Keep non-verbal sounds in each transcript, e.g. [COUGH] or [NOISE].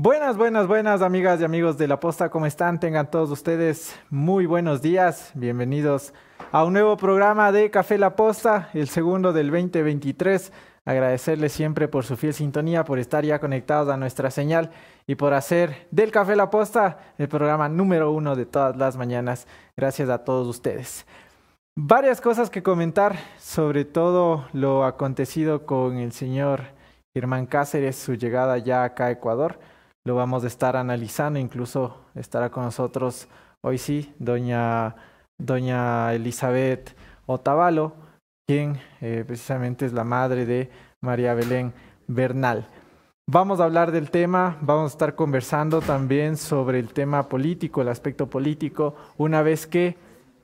Buenas, buenas, buenas amigas y amigos de la posta, ¿cómo están? Tengan todos ustedes muy buenos días. Bienvenidos a un nuevo programa de Café La Posta, el segundo del 2023. Agradecerles siempre por su fiel sintonía, por estar ya conectados a nuestra señal y por hacer del Café La Posta el programa número uno de todas las mañanas. Gracias a todos ustedes. Varias cosas que comentar, sobre todo lo acontecido con el señor Germán Cáceres, su llegada ya acá a Ecuador lo vamos a estar analizando, incluso estará con nosotros hoy sí, doña, doña Elizabeth Otavalo, quien eh, precisamente es la madre de María Belén Bernal. Vamos a hablar del tema, vamos a estar conversando también sobre el tema político, el aspecto político, una vez que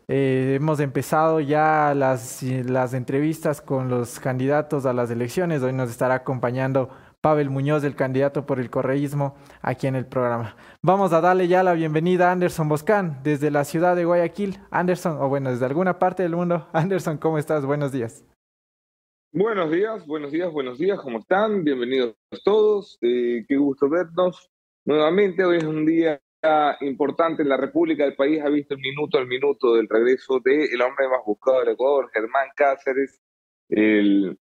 eh, hemos empezado ya las, las entrevistas con los candidatos a las elecciones. Hoy nos estará acompañando Pavel Muñoz, el candidato por el correísmo, aquí en el programa. Vamos a darle ya la bienvenida a Anderson Boscán desde la ciudad de Guayaquil. Anderson, o bueno, desde alguna parte del mundo. [LAUGHS] Anderson, ¿cómo estás? Buenos días. Buenos días, buenos días, buenos días, ¿cómo están? Bienvenidos todos, eh, qué gusto vernos nuevamente. Hoy es un día importante en la República, el país ha visto el minuto al minuto del regreso del el hombre más buscado del Ecuador, Germán Cáceres, el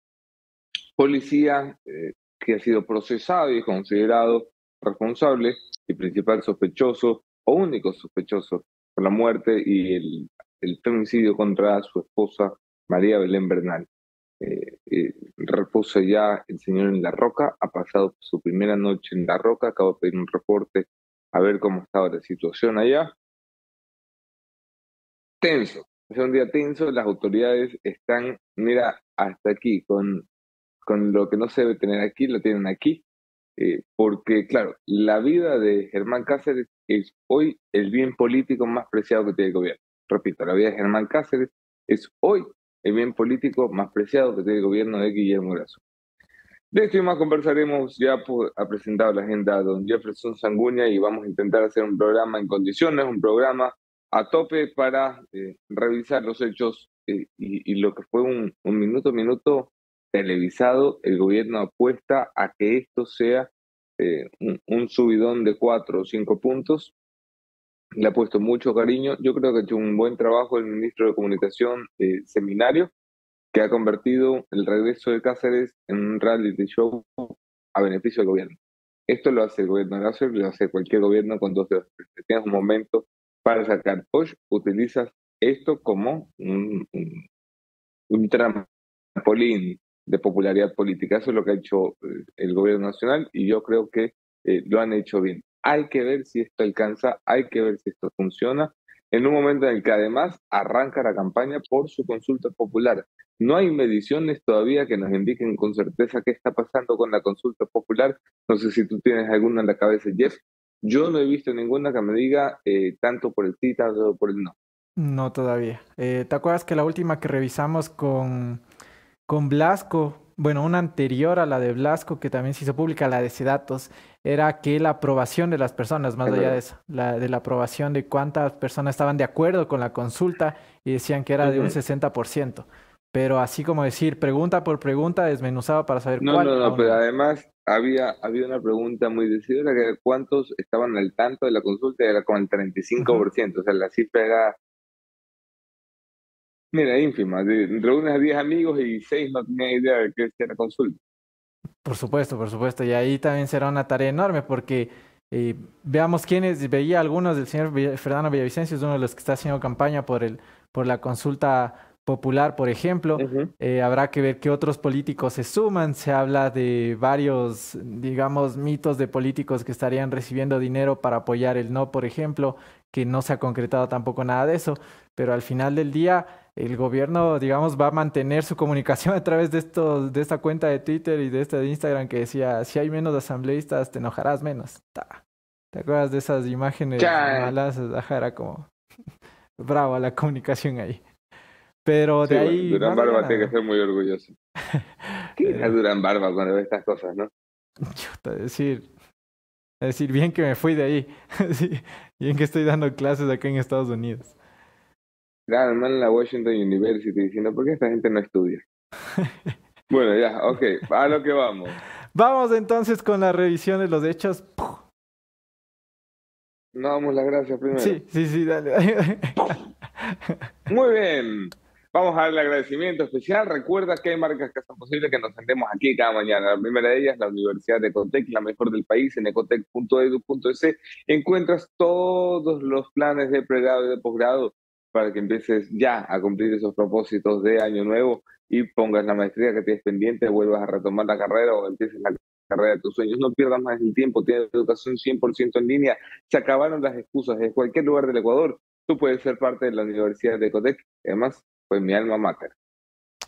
policía eh, que ha sido procesado y considerado responsable y principal sospechoso o único sospechoso por la muerte y el, el femicidio contra su esposa María Belén Bernal. Eh, eh, ya el señor en La Roca, ha pasado su primera noche en La Roca, acabo de pedir un reporte a ver cómo estaba la situación allá. Tenso, es un día tenso, las autoridades están, mira, hasta aquí, con con lo que no se debe tener aquí, lo tienen aquí. Eh, porque, claro, la vida de Germán Cáceres es hoy el bien político más preciado que tiene el gobierno. Repito, la vida de Germán Cáceres es hoy el bien político más preciado que tiene el gobierno de Guillermo Lazo. De esto y más conversaremos, ya ha presentado la agenda don Jefferson Sanguña y vamos a intentar hacer un programa en condiciones, un programa a tope para eh, revisar los hechos eh, y, lo que fue un, un minuto a minuto televisado, el gobierno apuesta a que esto sea eh, un, subidón de cuatro o cinco puntos. Le ha puesto mucho cariño. Yo creo que ha hecho un buen trabajo el ministro de Comunicación eh, Seminario, que ha convertido el regreso de Cáceres en un reality show a beneficio del gobierno. Esto lo hace el gobierno de Cáceres, lo hace cualquier gobierno cuando tienes un momento para sacar. Hoy utilizas esto como un, un, un trampolín de popularidad política. Eso es lo que ha hecho eh, el gobierno nacional y yo creo que eh, lo han hecho bien. Hay que ver si esto alcanza, hay que ver si esto funciona, en un momento en el que además arranca la campaña por su consulta popular. No hay mediciones todavía que nos indiquen con certeza qué está pasando con la consulta popular. No sé si tú tienes alguna en la cabeza, Jeff. Yo no he visto ninguna que me diga eh, tanto por el sí, tanto por el no. No todavía. ¿Te acuerdas que la última que revisamos con con Blasco, bueno, una anterior a la de Blasco, que también se hizo pública, la de Sedatos, era que la aprobación de las personas, más allá de eso, la, de la aprobación de cuántas personas estaban de acuerdo con la consulta y decían que era de un 60%. Pero así como decir, pregunta por pregunta, desmenuzaba para saber no, cuál. No, no, pero además había, había una pregunta muy decidida, que cuántos estaban al tanto de la consulta, era como el 35%, o sea, la cifra era Mira, ínfima. Reúnes a 10 amigos y 6 no tenían idea de qué era consulta. Por supuesto, por supuesto. Y ahí también será una tarea enorme porque eh, veamos quiénes, veía algunos del señor Fernando Villavicencio, es uno de los que está haciendo campaña por, el, por la consulta popular, por ejemplo. Eh, habrá que ver qué otros políticos se suman. Se habla de varios, digamos, mitos de políticos que estarían recibiendo dinero para apoyar el no, por ejemplo, que no se ha concretado tampoco nada de eso. Pero al final del día el gobierno, digamos, va a mantener su comunicación [LAUGHS] a través de, estos, de esta cuenta de Twitter y de esta de Instagram que decía, si hay menos asambleístas, te enojarás menos. ¿Te acuerdas de esas imágenes malas? Ajá, era como [LAUGHS] bravo la comunicación ahí. Pero de ahí... Durán Barba tiene que ser muy orgulloso. [LAUGHS] ¿Qué es Durán Barba cuando ve estas cosas, no? Yo decir, decir, bien que me fui de ahí. bien que estoy dando clases acá en Estados Unidos. Claro, en la Washington University diciendo, ¿por qué esta gente no estudia? [LAUGHS] bueno, ya, ok, a lo que vamos. Vamos entonces con la revisión de los hechos no damos las gracias primero. Sí, sí, sí, dale. [LAUGHS] Muy bien. Vamos a darle agradecimiento especial. Recuerda que hay marcas que hacen posible que nos sentemos aquí cada mañana. La primera de ellas, la Universidad de Ecotec, la mejor del país, en ecotec.edu.es. Encuentras todos los planes de pregrado y de posgrado para que empieces ya a cumplir esos propósitos de año nuevo y pongas la maestría que tienes pendiente, vuelvas a retomar la carrera o empieces la carrera de tus sueños. No pierdas más el tiempo, tienes educación 100% en línea. Se acabaron las excusas. En cualquier lugar del Ecuador, tú puedes ser parte de la Universidad de Ecotec. Además, pues mi alma mater.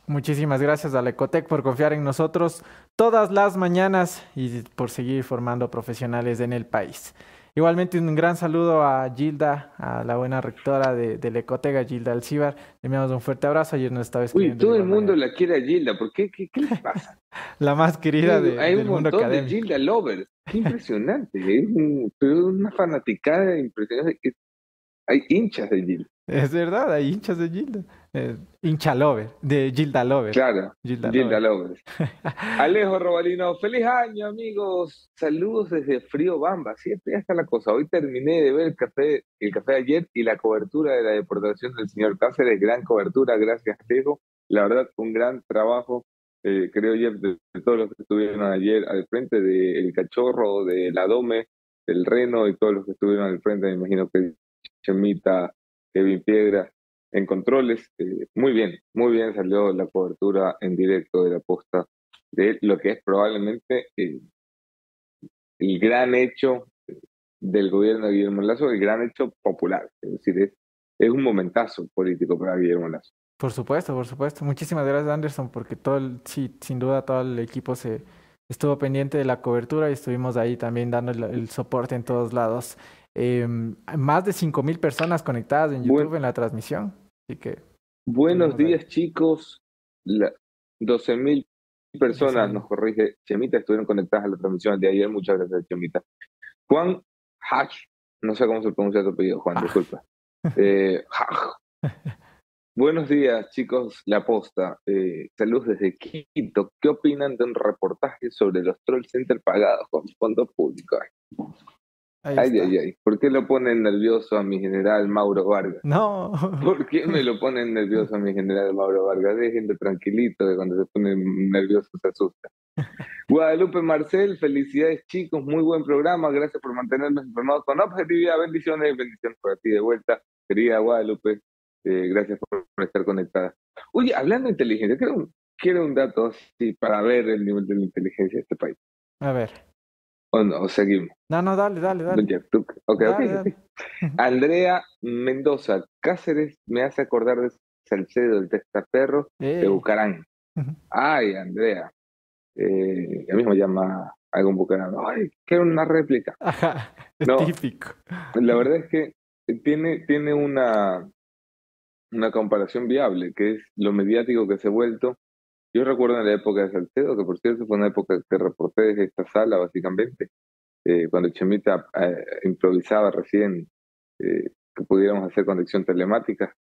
Muchísimas gracias a la Ecotec por confiar en nosotros todas las mañanas y por seguir formando profesionales en el país. Igualmente un gran saludo a Gilda, a la buena rectora de, de la Ecotec, Gilda Alcibar. Le enviamos un fuerte abrazo. Ayer nos estaba escribiendo. Uy, todo el mundo la quiere a Gilda. ¿Por qué? ¿Qué, qué le pasa? [LAUGHS] la más querida de, Hay del un mundo montón académico. de Gilda lovers. Qué impresionante. es un- una fanaticada impresionante. Hay hinchas de Gilda. Es verdad, hay hinchas de Gilda. Eh, hincha Lover, de Gilda Lover. Claro. Gilda Gilda Lover. [LAUGHS] Alejo Robalino, feliz año, amigos. Saludos desde Frío Bamba. Siempre ya está la cosa. Hoy terminé de ver el café, el café de ayer y la cobertura de la deportación del señor Cáceres. Gran cobertura, gracias, Alejo. La verdad, un gran trabajo, eh, creo yo, de, de todos los que estuvieron ayer al frente del Cachorro, de la Dome, del Reno y todos los que estuvieron al frente. Me imagino que Chemita, Kevin Piedra, en controles. eh, muy bien, muy bien salió la cobertura en directo de la posta de lo que es probablemente eh, el gran hecho del gobierno de Guillermo Lazo, el gran hecho popular. Es decir, es, es un momentazo político para Guillermo Lazo. Por supuesto, por supuesto. Muchísimas gracias, Anderson, porque todo el, sí, sin duda todo el equipo se estuvo pendiente de la cobertura y estuvimos ahí también dando el, el soporte en todos lados. Eh, más de 5.000 personas conectadas en YouTube Buen- en la transmisión. Así que Buenos Estuvimos ahí. días, chicos. La, 12.000 personas, 12.000. nos corrige Chemita, estuvieron conectadas a la transmisión de ayer. Muchas gracias, Chemita. Juan Hach, no sé cómo se pronuncia tu apellido, Juan, Ah. disculpa. [LAUGHS] Eh. [LAUGHS] Buenos días, chicos. La posta. Eh, saludos desde Quito. ¿Qué opinan de un reportaje sobre los troll center pagados con fondos públicos? Ahí Ay, está. ay, ay. ¿Por qué lo ponen nervioso a mi general Mauro Vargas? No, [LAUGHS] ¿Por qué me lo ponen nervioso a mi general Mauro Vargas? Déjenlo tranquilito, que cuando se pone nervioso se asusta. [LAUGHS] Guadalupe Marcel, felicidades chicos, muy buen programa, gracias por mantenernos informados con objetividad, bendiciones, bendiciones por ti de vuelta, querida Guadalupe, eh, gracias por, por estar conectada. Oye, hablando de inteligencia, quiero un, quiero un dato así para ver el nivel de la inteligencia de este país. a ver. ¿O no? ¿O seguimos? No, no, dale, dale, dale. Jeff, tú- ok, Dale, ok, dale. [LAUGHS] Andrea Mendoza, Cáceres me hace acordar de Salcedo, el testaferro de Eh, Bucarán. ujú. Ay, Andrea. Eh, a mí me llama algún bucarano. Ay, quiero una réplica. Ajá, es No. típico. La verdad es que tiene, tiene una, una comparación viable, que es lo mediático que se ha vuelto. Yo recuerdo en la época de Salcedo, que por cierto fue una época que reporté desde esta sala, básicamente, eh, cuando Chemita eh, improvisaba recién eh, que pudiéramos hacer conexión telemática,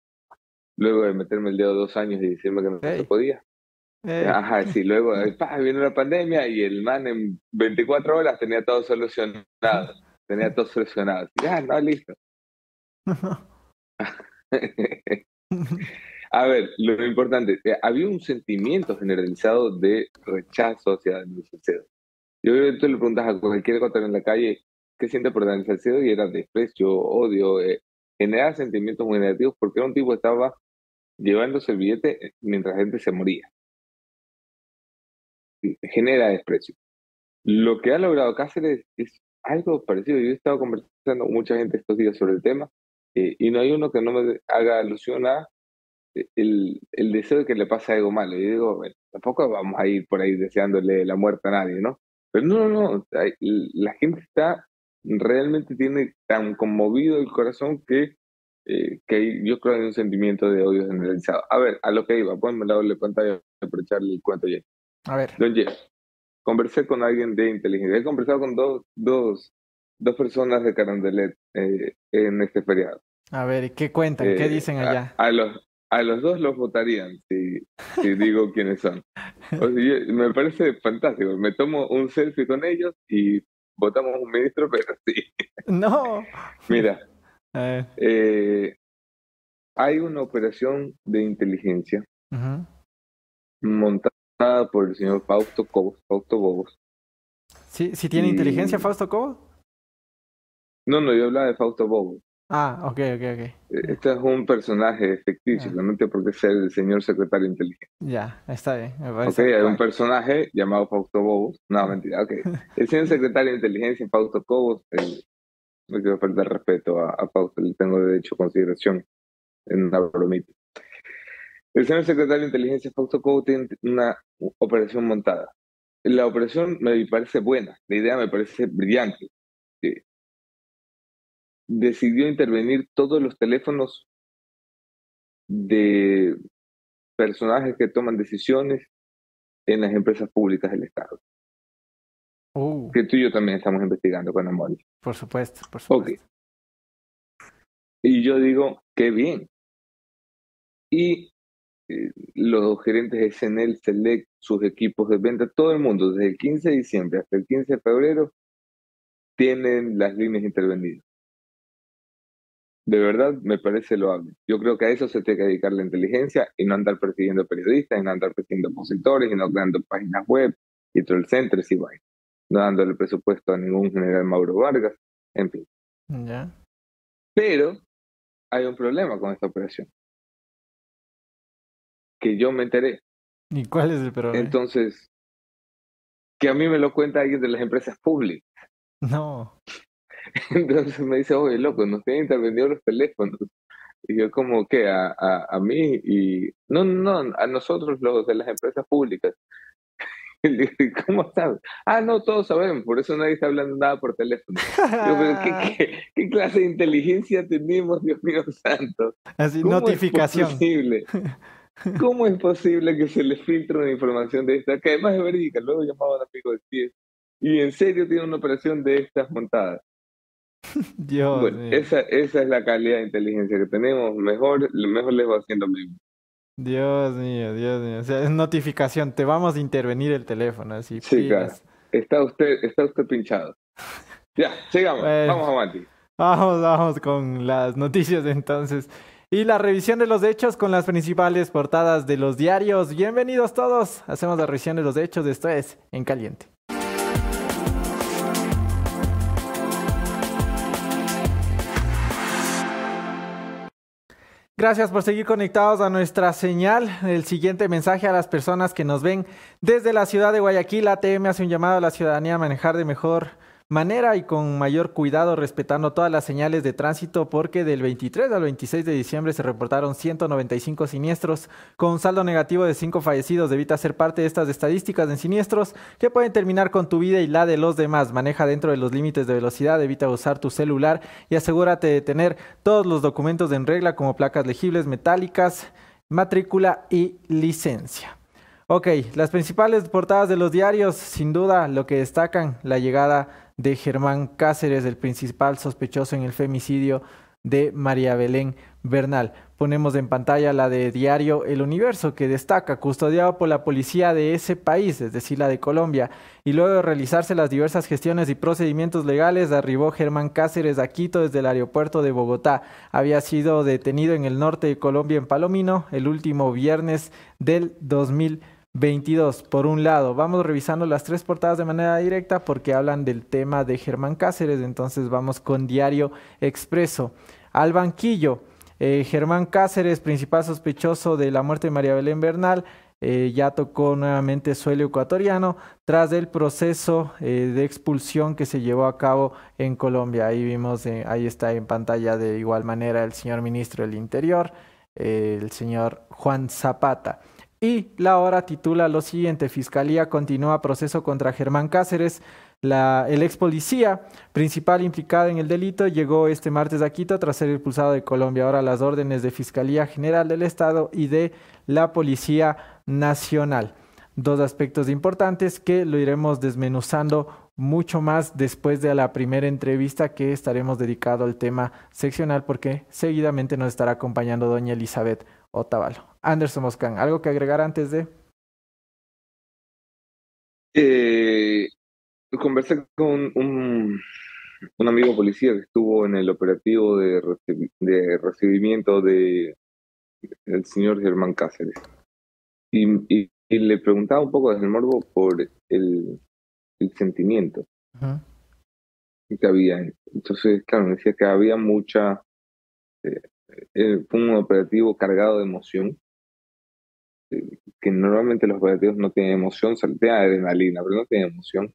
luego de meterme el dedo dos años y decirme que no se Ey. podía. Eh, Ajá, sí, luego eh, pa, vino la pandemia y el man en 24 horas tenía todo solucionado. Tenía todo solucionado. Ya, no, listo. [LAUGHS] A ver, lo importante, eh, había un sentimiento generalizado de rechazo hacia Daniel Salcedo. Yo tú le preguntas a cualquier ecuatoriano en la calle qué siente por Daniel Salcedo y era desprecio, odio, eh, generaba sentimientos muy negativos porque era un tipo que estaba llevándose el billete eh, mientras la gente se moría. Genera desprecio. Lo que ha logrado Cáceres es algo parecido. Yo he estado conversando con mucha gente estos días sobre el tema eh, y no hay uno que no me haga alusión a el, el deseo de que le pase algo malo. Y yo digo, bueno, tampoco vamos a ir por ahí deseándole la muerte a nadie, ¿no? Pero no, no, no. la gente está, realmente tiene tan conmovido el corazón que, eh, que yo creo que hay un sentimiento de odio generalizado. A ver, a lo que iba, ponme la doble pantalla para echarle el cuento ya. a ver, Don Jeff, conversé con alguien de inteligencia. He conversado con dos, dos, dos personas de Carondelet eh, en este feriado. a ver, ¿y ¿qué cuentan? ¿Qué Eh, dicen a- allá? A, los, a los dos los votarían si, si digo [LAUGHS] quiénes son. O sea, yo- me parece fantástico. Me tomo un selfie con ellos y votamos un ministro, pero sí. [LAUGHS] No. Mira, eh, hay una operación de inteligencia montada por el señor Fausto Cobos, Fausto Bobos. ¿Sí, ¿sí tiene inteligencia Fausto Cobos? No, no, yo hablaba de Fausto Bobos. Ah, ok, ok, ok. Eh, este es un personaje ficticio, solamente porque es el señor secretario inteligente. Ya, está bien. Me ok, hay un personaje llamado Fausto Bobos. No, mentira, ok. [LAUGHS] El señor secretario de inteligencia, Fausto Cobos, el, no quiero faltar respeto a, a Fausto, le tengo derecho a consideración en una bromita. El señor secretario de inteligencia, Fausto Cobos, tiene una operación montada. La operación me parece buena, la idea me parece brillante decidió intervenir todos los teléfonos de personajes que toman decisiones en las empresas públicas del Estado. Oh. Que tú y yo también estamos investigando con Amor. Por supuesto, por supuesto. Y yo digo, qué bien. Y eh, los gerentes de SNL, Select, sus equipos de venta, todo el mundo, desde el 15 de diciembre hasta el 15 de febrero, tienen las líneas intervenidas de verdad me parece loable. Yo creo que a eso se tiene que dedicar la inteligencia y no andar persiguiendo periodistas, y no andar persiguiendo opositores, y no creando páginas web y todo el centro y bueno, no dándole presupuesto a ningún general Mauro Vargas, en fin. Ya. Pero hay un problema con esta operación. Que yo me enteré. ¿Y cuál es el problema? Entonces, que a mí me lo cuenta alguien de las empresas públicas. No. [LAUGHS] Entonces me dice, oye, loco, nos tienen intervenido los teléfonos. Y yo como que a, a, a mí y... No, no, a nosotros los de las empresas públicas. [LAUGHS] Y le ¿cómo sabes? Ah, no, todos sabemos, por eso nadie está hablando nada por teléfono. Yo, pero ¿qué, [LAUGHS] qué, clase de inteligencia tenemos, Dios mío santo? Así, notificación. Es posible? ¿Cómo es posible que se le filtre una información de esta? Que además es verídica, luego llamaba a un amigo de CIES y en serio tiene una operación de estas montadas. [LAUGHS] Dios bueno, esa, esa es la calidad de inteligencia que tenemos. Mejor, mejor les va haciendo mismo. Dios mío, Dios mío. O sea, es notificación, te vamos a intervenir el teléfono, así. Sí, claro. Está usted, está usted pinchado. Ya, sigamos. [LAUGHS] vamos a Mati. Vamos, vamos con las noticias entonces. Y la revisión de los hechos con las principales portadas de los diarios. Bienvenidos todos. Hacemos la revisión de los hechos. Esto es En Caliente. Gracias por seguir conectados a nuestra señal. El siguiente mensaje a las personas que nos ven desde la ciudad de Guayaquil. ATM hace un llamado a la ciudadanía a manejar de mejor manera y con mayor cuidado respetando todas las señales de tránsito porque del 23 al 26 de diciembre se reportaron 195 siniestros con un saldo negativo de 5 fallecidos. Evita ser parte de estas estadísticas de siniestros que pueden terminar con tu vida y la de los demás. Maneja dentro de los límites de velocidad, evita usar tu celular y asegúrate de tener todos los documentos en regla como placas legibles metálicas, matrícula y licencia. Ok, las principales portadas de los diarios, sin duda, lo que destacan, la llegada de Germán Cáceres, el principal sospechoso en el femicidio de María Belén Bernal. Ponemos en pantalla la de diario El Universo, que destaca, custodiado por la policía de ese país, es decir, la de Colombia, y luego de realizarse las diversas gestiones y procedimientos legales, arribó Germán Cáceres a Quito desde el aeropuerto de Bogotá. Había sido detenido en el norte de Colombia, en Palomino, el último viernes del 2020. 22. Por un lado, vamos revisando las tres portadas de manera directa porque hablan del tema de Germán Cáceres, entonces vamos con Diario Expreso. Al banquillo, eh, Germán Cáceres, principal sospechoso de la muerte de María Belén Bernal, eh, ya tocó nuevamente suelo ecuatoriano tras el proceso eh, de expulsión que se llevó a cabo en Colombia. Ahí vimos, ahí está en pantalla de igual manera el señor ministro del Interior, el señor Juan Zapata. Y la hora titula lo siguiente, Fiscalía continúa proceso contra Germán Cáceres. El ex policía principal implicado en el delito llegó este martes a Quito tras ser expulsado de Colombia. Ahora las órdenes de Fiscalía General del Estado y de la Policía Nacional. Dos aspectos importantes que lo iremos desmenuzando mucho más después de la primera entrevista que estaremos dedicado al tema seccional porque seguidamente nos estará acompañando doña Elizabeth Otavalo. Anderson Moscán, ¿algo que agregar antes de? Eh, conversé con un, un amigo policía que estuvo en el operativo de, de recibimiento de el señor Germán Cáceres. Y, le preguntaba un poco desde el morbo por el, sentimiento que había. Entonces, claro, me decía que había mucha... Eh, eh, fue un operativo cargado de emoción, eh, que normalmente los operativos no tienen emoción, saltea adrenalina, pero no tienen emoción.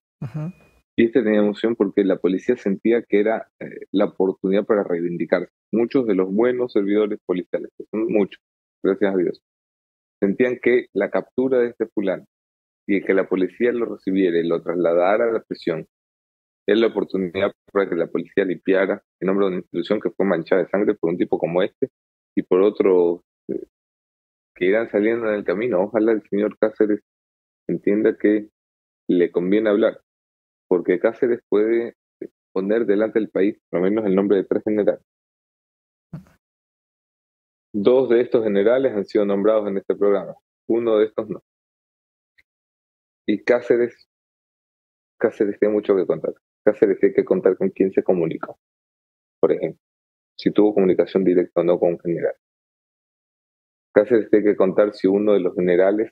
Y este tenía emoción porque la policía sentía que era la oportunidad para reivindicarse. Muchos de los buenos servidores policiales, que son muchos, gracias a Dios, sentían que la captura de este fulano y que la policía lo recibiera y lo trasladara a la prisión es la oportunidad para que la policía limpiara en nombre de una institución que fue manchada de sangre por un tipo como este y por otros eh, que irán saliendo en el camino. Ojalá el señor Cáceres entienda que le conviene hablar, porque Cáceres puede poner delante del país por lo menos el nombre de tres generales. Dos de estos generales han sido nombrados en este programa, uno de estos no. Y Cáceres, Cáceres tiene mucho que contar. Cáceres tiene que contar con quién se comunicó, por ejemplo, si tuvo comunicación directa o no con un general. Cáceres tiene que contar si uno de los generales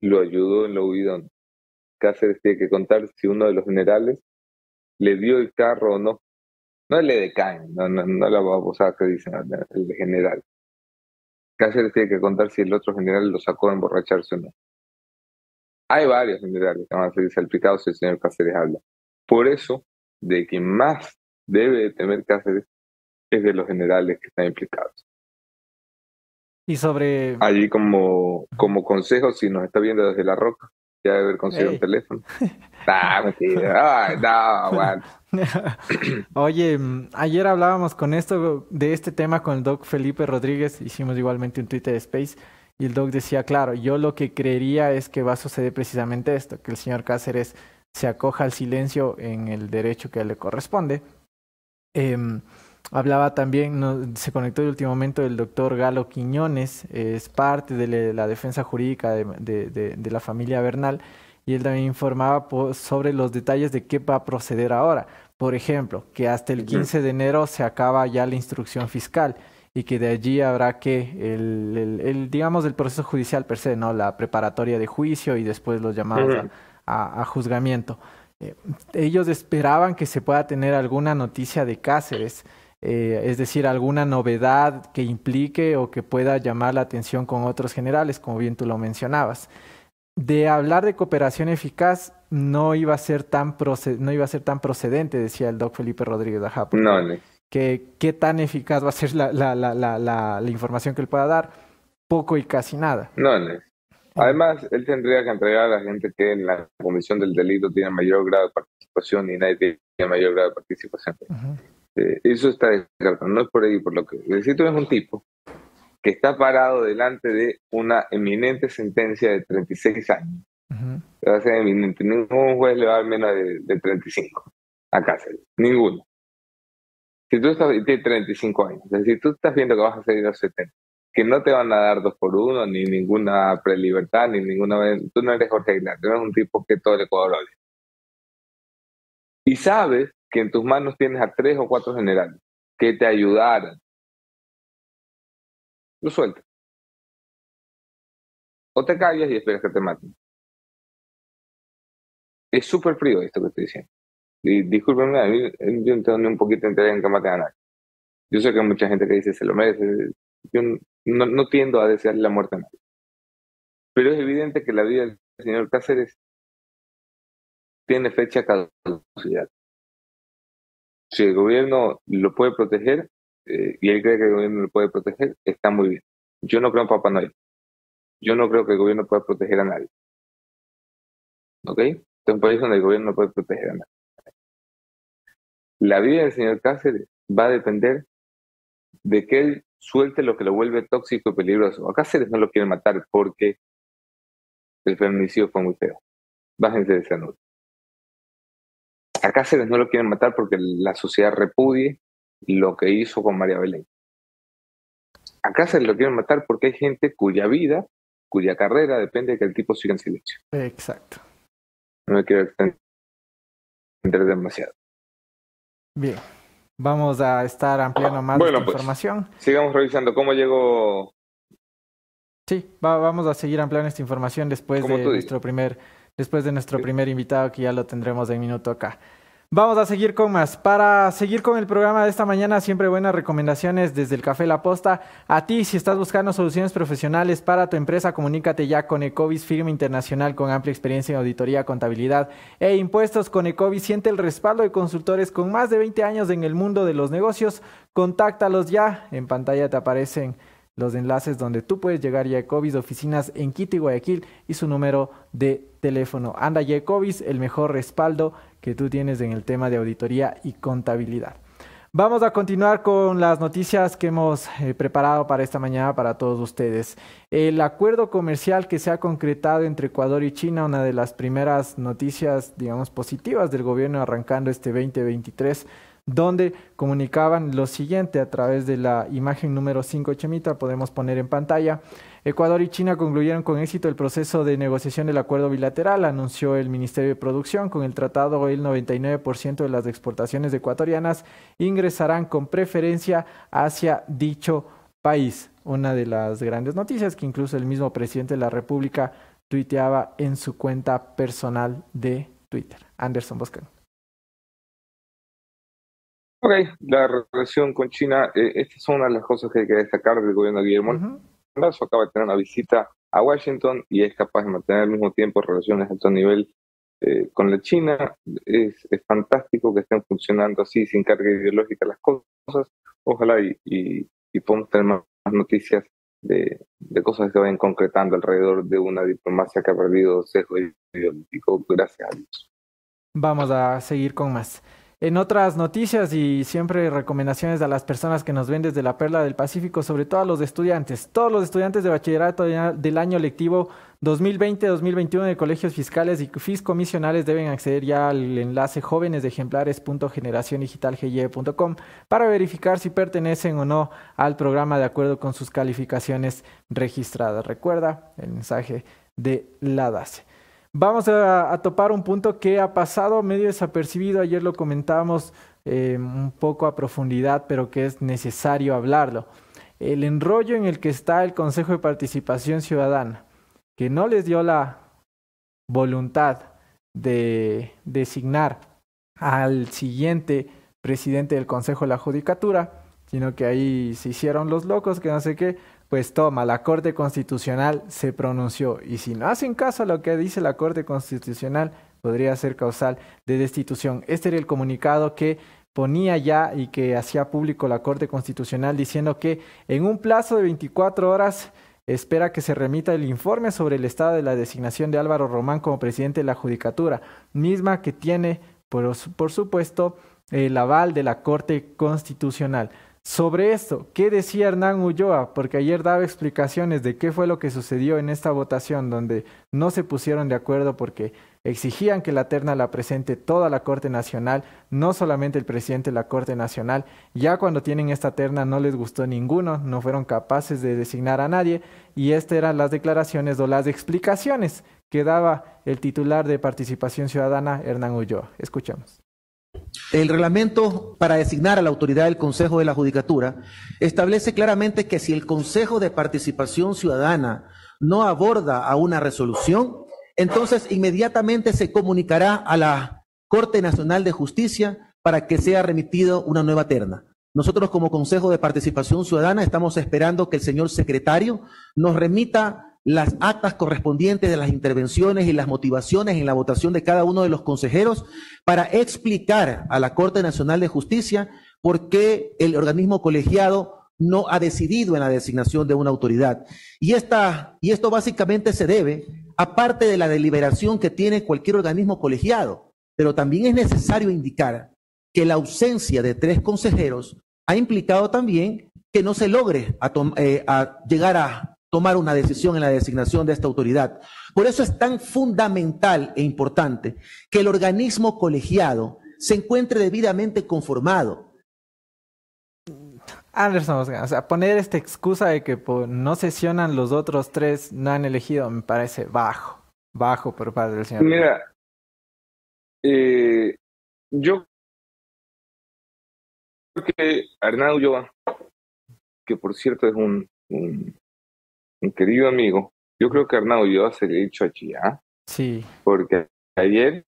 lo ayudó en la huida o no. Cáceres tiene que contar si uno de los generales le dio el carro o no. No le decaen, no, no, no la a que dicen el general. Cáceres tiene que contar si el otro general lo sacó a emborracharse o no. Hay varios generales que van a ser salpicados si el señor Cáceres habla. Por eso, de quien más debe temer Cáceres es de los generales que están implicados. Y sobre... Allí como, como consejo, si nos está viendo desde La Roca, ya debe haber conseguido un teléfono. [LAUGHS] [LAUGHS] Oye, mm, ayer hablábamos con esto, de este tema con el doc Felipe Rodríguez, hicimos igualmente un Twitter Space, y el doc decía, claro, yo lo que creería es que va a suceder precisamente esto, que el señor Cáceres se acoja al silencio en el derecho que le corresponde. Em, hablaba también, se conectó en el último momento el doctor Galo Quiñones, es parte de la defensa jurídica de la familia Bernal, y él también informaba sobre los detalles de qué va a proceder ahora. Por ejemplo, que hasta el 15 de enero se acaba ya la instrucción fiscal y que de allí habrá que el, el, digamos el proceso judicial per se, no la preparatoria de juicio y después los llamados a, juzgamiento. Eh, ellos esperaban que se pueda tener alguna noticia de Cáceres, eh, es decir, alguna novedad que implique o que pueda llamar la atención con otros generales, como bien tú lo mencionabas de hablar de cooperación eficaz no iba a ser tan no iba a ser tan procedente, decía el doc Felipe Rodríguez Ajá. No, no. Que qué tan eficaz va a ser la, la, la, la, información que él pueda dar. Poco y casi nada. No, no. Además, él tendría que entregar a la gente que en la comisión del delito tiene mayor grado de participación y nadie tiene mayor grado de participación. Eh, eso está descartado, no es por ahí, por lo que... tú es un tipo que está parado delante de una eminente sentencia de 36 años. Va a ser eminente. Ningún juez le va a dar menos de, de 35 a cárcel. Ninguno. Si tú estás, tienes 35 años, decir, tú estás viendo que vas a salir a los 70, que no te van a dar dos por uno, ni ninguna prelibertad, ni ninguna... Tú no eres Jorge Aguilar, tú eres un tipo que todo el Ecuador odia. Y sabes que en tus manos tienes a tres o cuatro generales que te ayudaran lo sueltas. O te callas y esperas que te maten. Es súper frío esto que estoy diciendo. Y discúlpenme, a mí yo no tengo ni un poquito de interés en que maten a nadie. Yo sé que hay mucha gente que dice se lo merece. Yo no, no tiendo a desearle la muerte a nadie. Pero es evidente que la vida del señor Cáceres tiene fecha caducidad. Si el gobierno lo puede proteger, eh, y él cree que el gobierno lo puede proteger, está muy bien. Yo no creo en Papá Noel. Yo no creo que el gobierno pueda proteger a nadie. ¿Ok? Es un país donde el gobierno no puede proteger a nadie. La vida del señor Cáceres va a depender de que él suelte lo que lo vuelve tóxico y peligroso. A Cáceres no lo quieren matar porque el feminicidio fue muy feo. Bájense de esa nota. A Cáceres no lo quieren matar porque la sociedad repudie lo que hizo con María Belén. Acá se lo quieren matar porque hay gente cuya vida, cuya carrera depende de que el tipo siga en silencio. Exacto. No me quiero extender demasiado. Bien, vamos a estar ampliando más bueno, pues, información. Sigamos revisando cómo llegó. Sí, vamos a seguir ampliando esta información después de nuestro primer, después de nuestro primer invitado que ya lo tendremos de minuto acá. Vamos a seguir con más. Para seguir con el programa de esta mañana, siempre buenas recomendaciones desde el Café La Posta. A ti, si estás buscando soluciones profesionales para tu empresa, comunícate ya con Ecovis, firma internacional con amplia experiencia en auditoría, contabilidad e impuestos. Con Ecovis siente el respaldo de consultores con más de 20 años en el mundo de los negocios. Contáctalos ya. En pantalla te aparecen los enlaces donde tú puedes llegar a Ecovis, oficinas en Quito y Guayaquil y su número de teléfono. Anda ya Ecovis, el mejor respaldo que tú tienes en el tema de auditoría y contabilidad. Vamos a continuar con las noticias que hemos eh, preparado para esta mañana para todos ustedes. El acuerdo comercial que se ha concretado entre Ecuador y China, una de las primeras noticias, digamos, positivas del gobierno arrancando este 2023 donde comunicaban lo siguiente a través de la imagen número 5 Chemita, podemos poner en pantalla. Ecuador y China concluyeron con éxito el proceso de negociación del acuerdo bilateral, anunció el Ministerio de Producción. Con el tratado, el 99% de las exportaciones ecuatorianas ingresarán con preferencia hacia dicho país. Una de las grandes noticias que incluso el mismo presidente de la República tuiteaba en su cuenta personal de Twitter. Anderson Boscan. Ok, la relación con China, eh, esta es una de las cosas que hay que destacar del gobierno de Guillermo Lazo. Acaba de tener una visita a Washington y es capaz de mantener al mismo tiempo relaciones de alto nivel eh, con la China. Es, fantástico que estén funcionando así, sin carga ideológica las cosas. Ojalá y, y, y podamos tener más noticias de, de, cosas que se vayan concretando alrededor de una diplomacia que ha perdido sesgo ideológico. Gracias a Dios. Vamos a seguir con más. En otras noticias y siempre recomendaciones a las personas que nos ven desde la Perla del Pacífico, sobre todo a los estudiantes. Todos los estudiantes de bachillerato del año lectivo 2020-2021 de colegios fiscales y fiscomisionales deben acceder ya al enlace jóvenes de ejemplares.generaciondigitalgy.com para verificar si pertenecen o no al programa de acuerdo con sus calificaciones registradas. Recuerda el mensaje de la DACE. Vamos a, topar un punto que ha pasado medio desapercibido, ayer lo comentábamos eh, un poco a profundidad, pero que es necesario hablarlo. El enrollo en el que está el Consejo de Participación Ciudadana, que no les dio la voluntad de designar al siguiente presidente del Consejo de la Judicatura, sino que ahí se hicieron los locos, que no sé qué, pues toma, la Corte Constitucional se pronunció y si no hacen caso a lo que dice la Corte Constitucional, podría ser causal de destitución. Este era el comunicado que ponía ya y que hacía público la Corte Constitucional diciendo que en un plazo de 24 horas espera que se remita el informe sobre el estado de la designación de Álvaro Román como presidente de la Judicatura, misma que tiene, por, por supuesto, el aval de la Corte Constitucional. Sobre esto, ¿qué decía Hernán Ulloa? Porque ayer daba explicaciones de qué fue lo que sucedió en esta votación donde no se pusieron de acuerdo porque exigían que la terna la presente toda la Corte Nacional, no solamente el presidente de la Corte Nacional. Ya cuando tienen esta terna no les gustó ninguno, no fueron capaces de designar a nadie y estas eran las declaraciones o las explicaciones que daba el titular de Participación Ciudadana, Hernán Ulloa. Escuchemos. El reglamento para designar a la autoridad del Consejo de la Judicatura establece claramente que si el Consejo de Participación Ciudadana no aborda a una resolución, entonces inmediatamente se comunicará a la Corte Nacional de Justicia para que sea remitido una nueva terna. Nosotros como Consejo de Participación Ciudadana estamos esperando que el señor secretario nos remita las actas correspondientes de las intervenciones y las motivaciones en la votación de cada uno de los consejeros para explicar a la Corte Nacional de Justicia por qué el organismo colegiado no ha decidido en la designación de una autoridad. Y, esta, y esto básicamente se debe, aparte de la deliberación que tiene cualquier organismo colegiado, pero también es necesario indicar que la ausencia de tres consejeros ha implicado también que no se logre eh, a llegar a tomar una decisión en la designación de esta autoridad. Por eso es tan fundamental e importante que el organismo colegiado se encuentre debidamente conformado. Anderson, o sea, poner esta excusa de que no sesionan los otros tres, no han elegido, me parece bajo, bajo por parte del señor. Mira, eh, yo que Arnau Ulloa, que por cierto es un, un, querido amigo, yo creo que Arnau Ulloa se le ha dicho allí, ¿ah? Sí. Porque ayer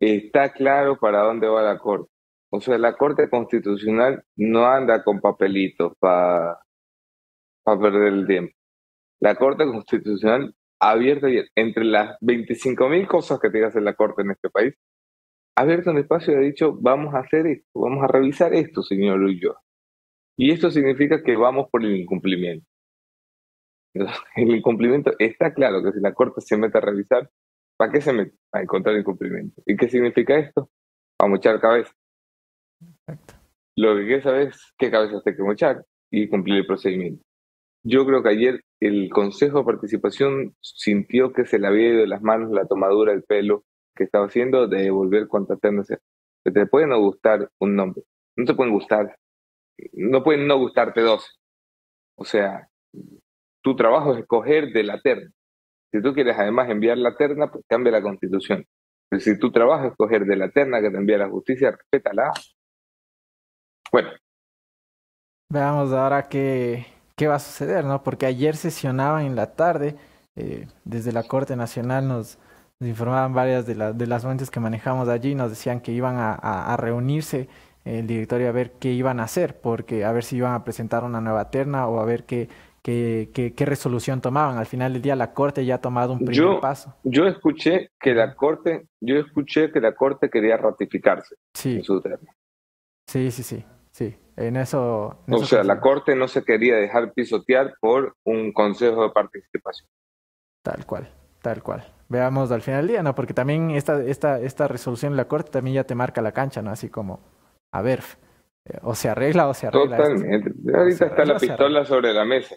está claro para dónde va la Corte. O sea, la Corte Constitucional no anda con papelitos para perder el tiempo. La Corte Constitucional abierta entre las 25.000 cosas que tiene que hacer la Corte en este país, ha abierto un espacio y ha dicho, vamos a hacer esto, vamos a revisar esto, señor Ulloa. Y esto significa que vamos por el incumplimiento. [LAUGHS] El incumplimiento está claro que si la Corte se mete a revisar, ¿para qué se mete? A encontrar incumplimiento. ¿Y qué significa esto? A mochar cabeza. Lo que quiere saber es qué cabeza hay que mochar y cumplir el procedimiento. Yo creo que ayer el Consejo de Participación sintió que se le había ido de las manos la tomadura del pelo que estaba haciendo de devolver cuantas ternas. Te puede no gustar un nombre, no te pueden gustar, no pueden no gustarte dos. O sea, tu trabajo es escoger de la terna. Si tú quieres además enviar la terna, pues cambia la constitución. Pero si tu trabajo es escoger de la terna que te envía la justicia, respétala. Bueno. Veamos ahora qué, qué va a suceder, ¿no? Porque ayer sesionaban en la tarde, eh, desde la Corte Nacional nos, informaban varias de, de, las fuentes que manejamos allí, nos decían que iban a, a, reunirse el directorio a ver qué iban a hacer, porque a ver si iban a presentar una nueva terna o a ver qué, qué, qué, resolución tomaban. Al final del día la Corte ya ha tomado un primer paso. Yo escuché que la Corte, yo escuché que la Corte quería ratificarse en su. Sí, sí, sí. Sí, en eso. o sea, la Corte no se quería dejar pisotear por un consejo de participación. Tal cual, tal cual. Veamos al final del día, ¿no? Porque también esta, esta, esta resolución de la Corte también ya te marca la cancha, ¿no? Así como, a ver, eh, o se arregla o se arregla. Totalmente. Ahorita está la pistola sobre la mesa.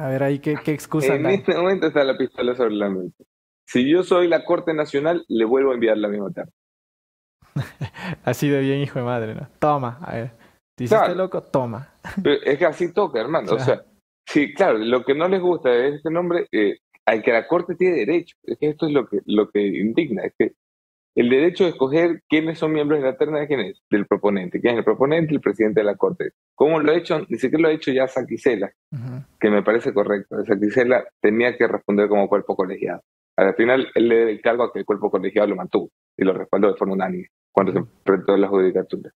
A ver, ahí qué, qué excusa. en este momento está la pistola sobre la mesa. Si yo soy la Corte Nacional, le vuelvo a enviar la misma tarde. [LAUGHS] Así de bien, hijo de madre, ¿no? Toma, a ver. Dice loco, toma. [LAUGHS] es que así toca, hermano. O sea, sí, claro, lo que no les gusta de este nombre, eh, al que la Corte tiene derecho. Es que esto es lo que, lo que indigna. Es que el derecho de escoger quiénes son miembros de la terna, ¿quién es? Del proponente. ¿Quién es el proponente? El presidente de la Corte. ¿Cómo lo ha hecho? Ni siquiera lo ha hecho ya Saquicela, que me parece correcto. Saquicela tenía que responder como cuerpo colegiado. Al final, él le debe el cargo a que el cuerpo colegiado lo mantuvo y lo respaldó de forma unánime cuando se enfrentó a la judicatura.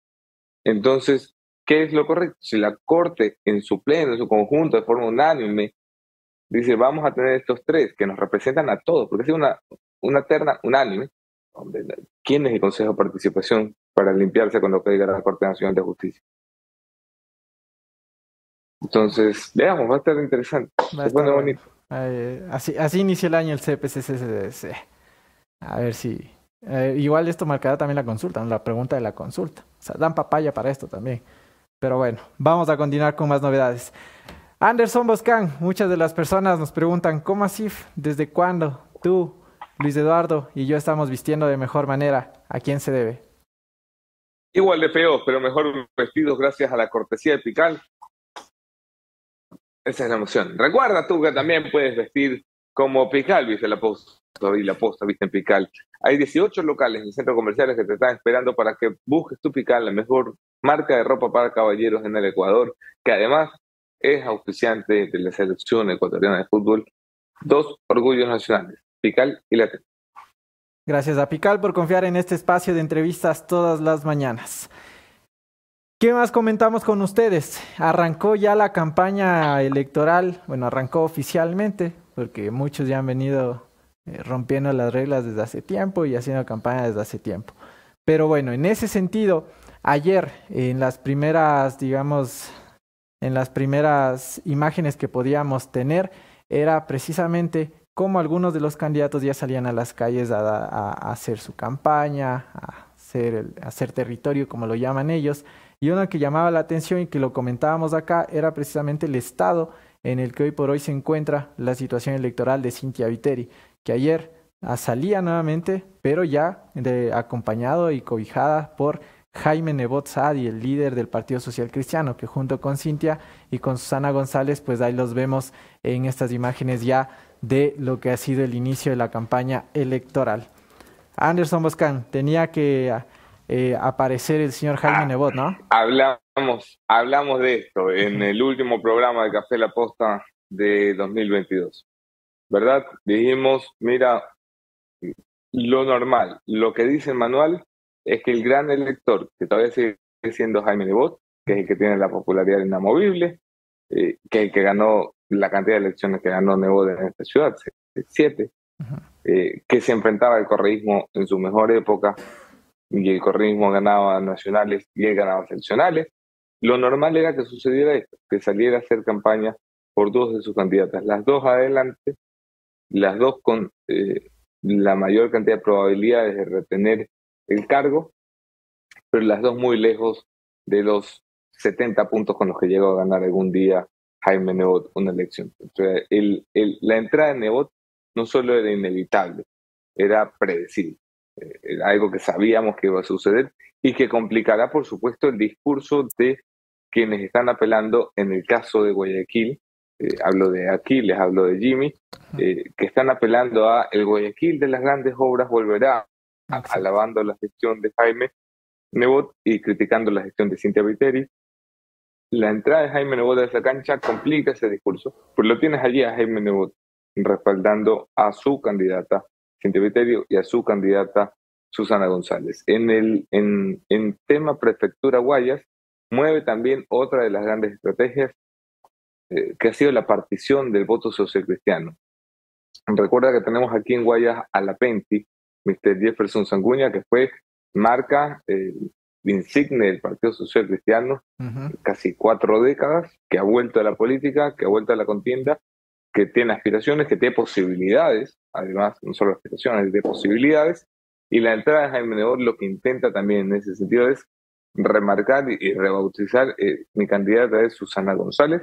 Entonces, ¿Qué es lo correcto? Si la Corte en su pleno, en su conjunto, de forma unánime, dice vamos a tener estos tres que nos representan a todos, porque es una, una terna unánime, ¿quién es el Consejo de Participación para limpiarse con lo que diga la Corte Nacional de Justicia? Entonces, veamos, va a estar interesante. Va Se pone bonito. así, así inicia el año el CPCCC. A ver si. Eh, igual esto marcará también la consulta, la pregunta de la consulta. O sea, dan papaya para esto también. Pero bueno, vamos a continuar con más novedades. Anderson Boscan, muchas de las personas nos preguntan, ¿cómo así? ¿Desde cuándo tú, Luis Eduardo y yo estamos vistiendo de mejor manera? ¿A quién se debe? Igual de feo, pero mejor vestidos gracias a la cortesía de Pical. Esa es la emoción. Recuerda tú que también puedes vestir como Pical, viste la posta y viste en Pical. Hay 18 locales en centros comerciales que te están esperando para que busques tu Pical, la mejor marca de ropa para caballeros en el Ecuador, que además es auspiciante de la selección ecuatoriana de fútbol. Dos orgullos nacionales, Pical y Latin. Gracias a Pical por confiar en este espacio de entrevistas todas las mañanas. ¿Qué más comentamos con ustedes? Arrancó ya la campaña electoral, bueno, arrancó oficialmente, porque muchos ya han venido eh, rompiendo las reglas desde hace tiempo y haciendo campaña desde hace tiempo. Pero bueno, en ese sentido, ayer en las primeras, digamos, en las primeras imágenes que podíamos tener, era precisamente cómo algunos de los candidatos ya salían a las calles a, hacer su campaña, a hacer, hacer territorio, como lo llaman ellos. Y uno que llamaba la atención y que lo comentábamos acá era precisamente el estado en el que hoy por hoy se encuentra la situación electoral de Cintia Viteri, que ayer salía nuevamente, pero ya de, acompañado y cobijada por Jaime Nebot Sadi, el líder del Partido Social Cristiano, que junto con Cintia y con Susana González, pues ahí los vemos en estas imágenes ya de lo que ha sido el inicio de la campaña electoral. Anderson Boscan tenía que eh, aparecer el señor Jaime ah, Nebot, ¿no? Hablamos, hablamos de esto en el último programa de Café La Posta de 2022, ¿verdad? Dijimos, mira, lo normal, lo que dice el manual es que el gran elector, que todavía sigue siendo Jaime Nebot, que es el que tiene la popularidad inamovible, eh, que es el que ganó la cantidad de elecciones que ganó Nebot en esta ciudad, siete, eh, que se enfrentaba al correísmo en su mejor época, y el correísmo ganaba nacionales y él ganaba seccionales, lo normal era que sucediera esto, que saliera a hacer campaña por dos de sus candidatas, las dos adelante, las dos con eh, la mayor cantidad de probabilidades de retener el cargo, pero las dos muy lejos de los 70 puntos con los que llegó a ganar algún día Jaime Nebot una elección. el, la entrada de Nebot no solo era inevitable, era predecible. Eh, algo que sabíamos que iba a suceder y que complicará, por supuesto, el discurso de quienes están apelando en el caso de Guayaquil. Eh, hablo de Aquiles, hablo de Jimmy, eh, que están apelando a el Guayaquil de las grandes obras volverá, alabando la gestión de Jaime Nebot y criticando la gestión de Cintia Viteri. La entrada de Jaime Nebot a esa cancha complica ese discurso, pues lo tienes allí a Jaime Nebot respaldando a su candidata Cintia Viterio y a su candidata Susana González. En el en, en tema prefectura Guayas, mueve también otra de las grandes estrategias eh, que ha sido la partición del voto sociocristiano. Recuerda que tenemos aquí en Guayas a la Penti, Mr. Jefferson Sanguña, que fue marca eh, insigne del Partido Social Cristiano, casi cuatro décadas, que ha vuelto a la política, que ha vuelto a la contienda que tiene aspiraciones, que tiene posibilidades, además, no solo aspiraciones, de posibilidades, y la entrada de Jaime Nebot lo que intenta también en ese sentido es remarcar y, rebautizar, eh, mi candidata es Susana González,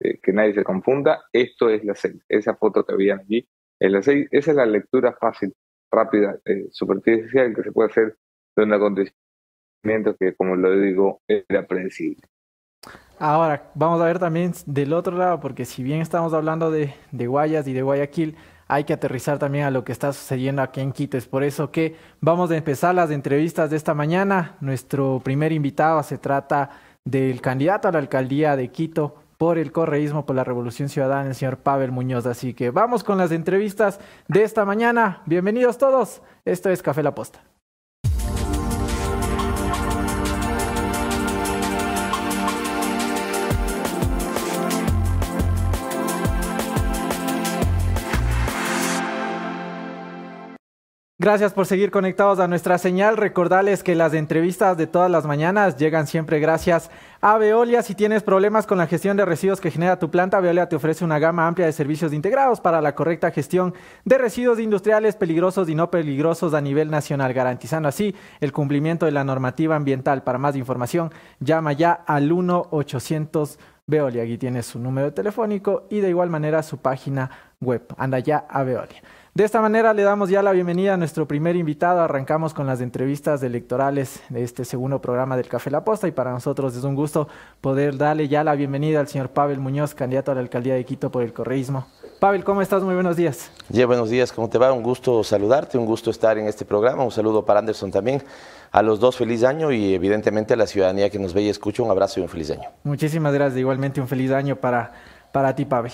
eh, que nadie se confunda, esto es la seis, esa foto que había allí es la seis, esa es la lectura fácil, rápida, eh, superficial que se puede hacer de un acontecimiento que, como lo digo, era predecible. Ahora, vamos a ver también del otro lado, porque si bien estamos hablando de, de, Guayas y de Guayaquil, hay que aterrizar también a lo que está sucediendo aquí en Quito. Es por eso que vamos a empezar las entrevistas de esta mañana. Nuestro primer invitado se trata del candidato a la alcaldía de Quito por el correísmo, por la Revolución Ciudadana, el señor Pavel Muñoz. Así que vamos con las entrevistas de esta mañana. Bienvenidos todos. Esto es Café La Posta. Gracias por seguir conectados a nuestra señal. Recordarles que las entrevistas de todas las mañanas llegan siempre gracias a Veolia. Si tienes problemas con la gestión de residuos que genera tu planta, Veolia te ofrece una gama amplia de servicios integrados para la correcta gestión de residuos industriales peligrosos y no peligrosos a nivel nacional, garantizando así el cumplimiento de la normativa ambiental. Para más información, llama ya al 1-800 Veolia. Aquí tienes su número telefónico y de igual manera su página web. Anda ya a Veolia. De esta manera le damos ya la bienvenida a nuestro primer invitado. Arrancamos con las entrevistas electorales de este segundo programa del Café La Posta y para nosotros es un gusto poder darle ya la bienvenida al señor Pavel Muñoz, candidato a la alcaldía de Quito por el correísmo. Pavel, ¿cómo estás? Muy buenos días. Ya, buenos días, ¿cómo te va? Un gusto saludarte, un gusto estar en este programa. Un saludo para Anderson también. A los dos, feliz año y evidentemente a la ciudadanía que nos ve y escucha, un abrazo y un feliz año. Muchísimas gracias, igualmente un feliz año para, para ti, Pavel.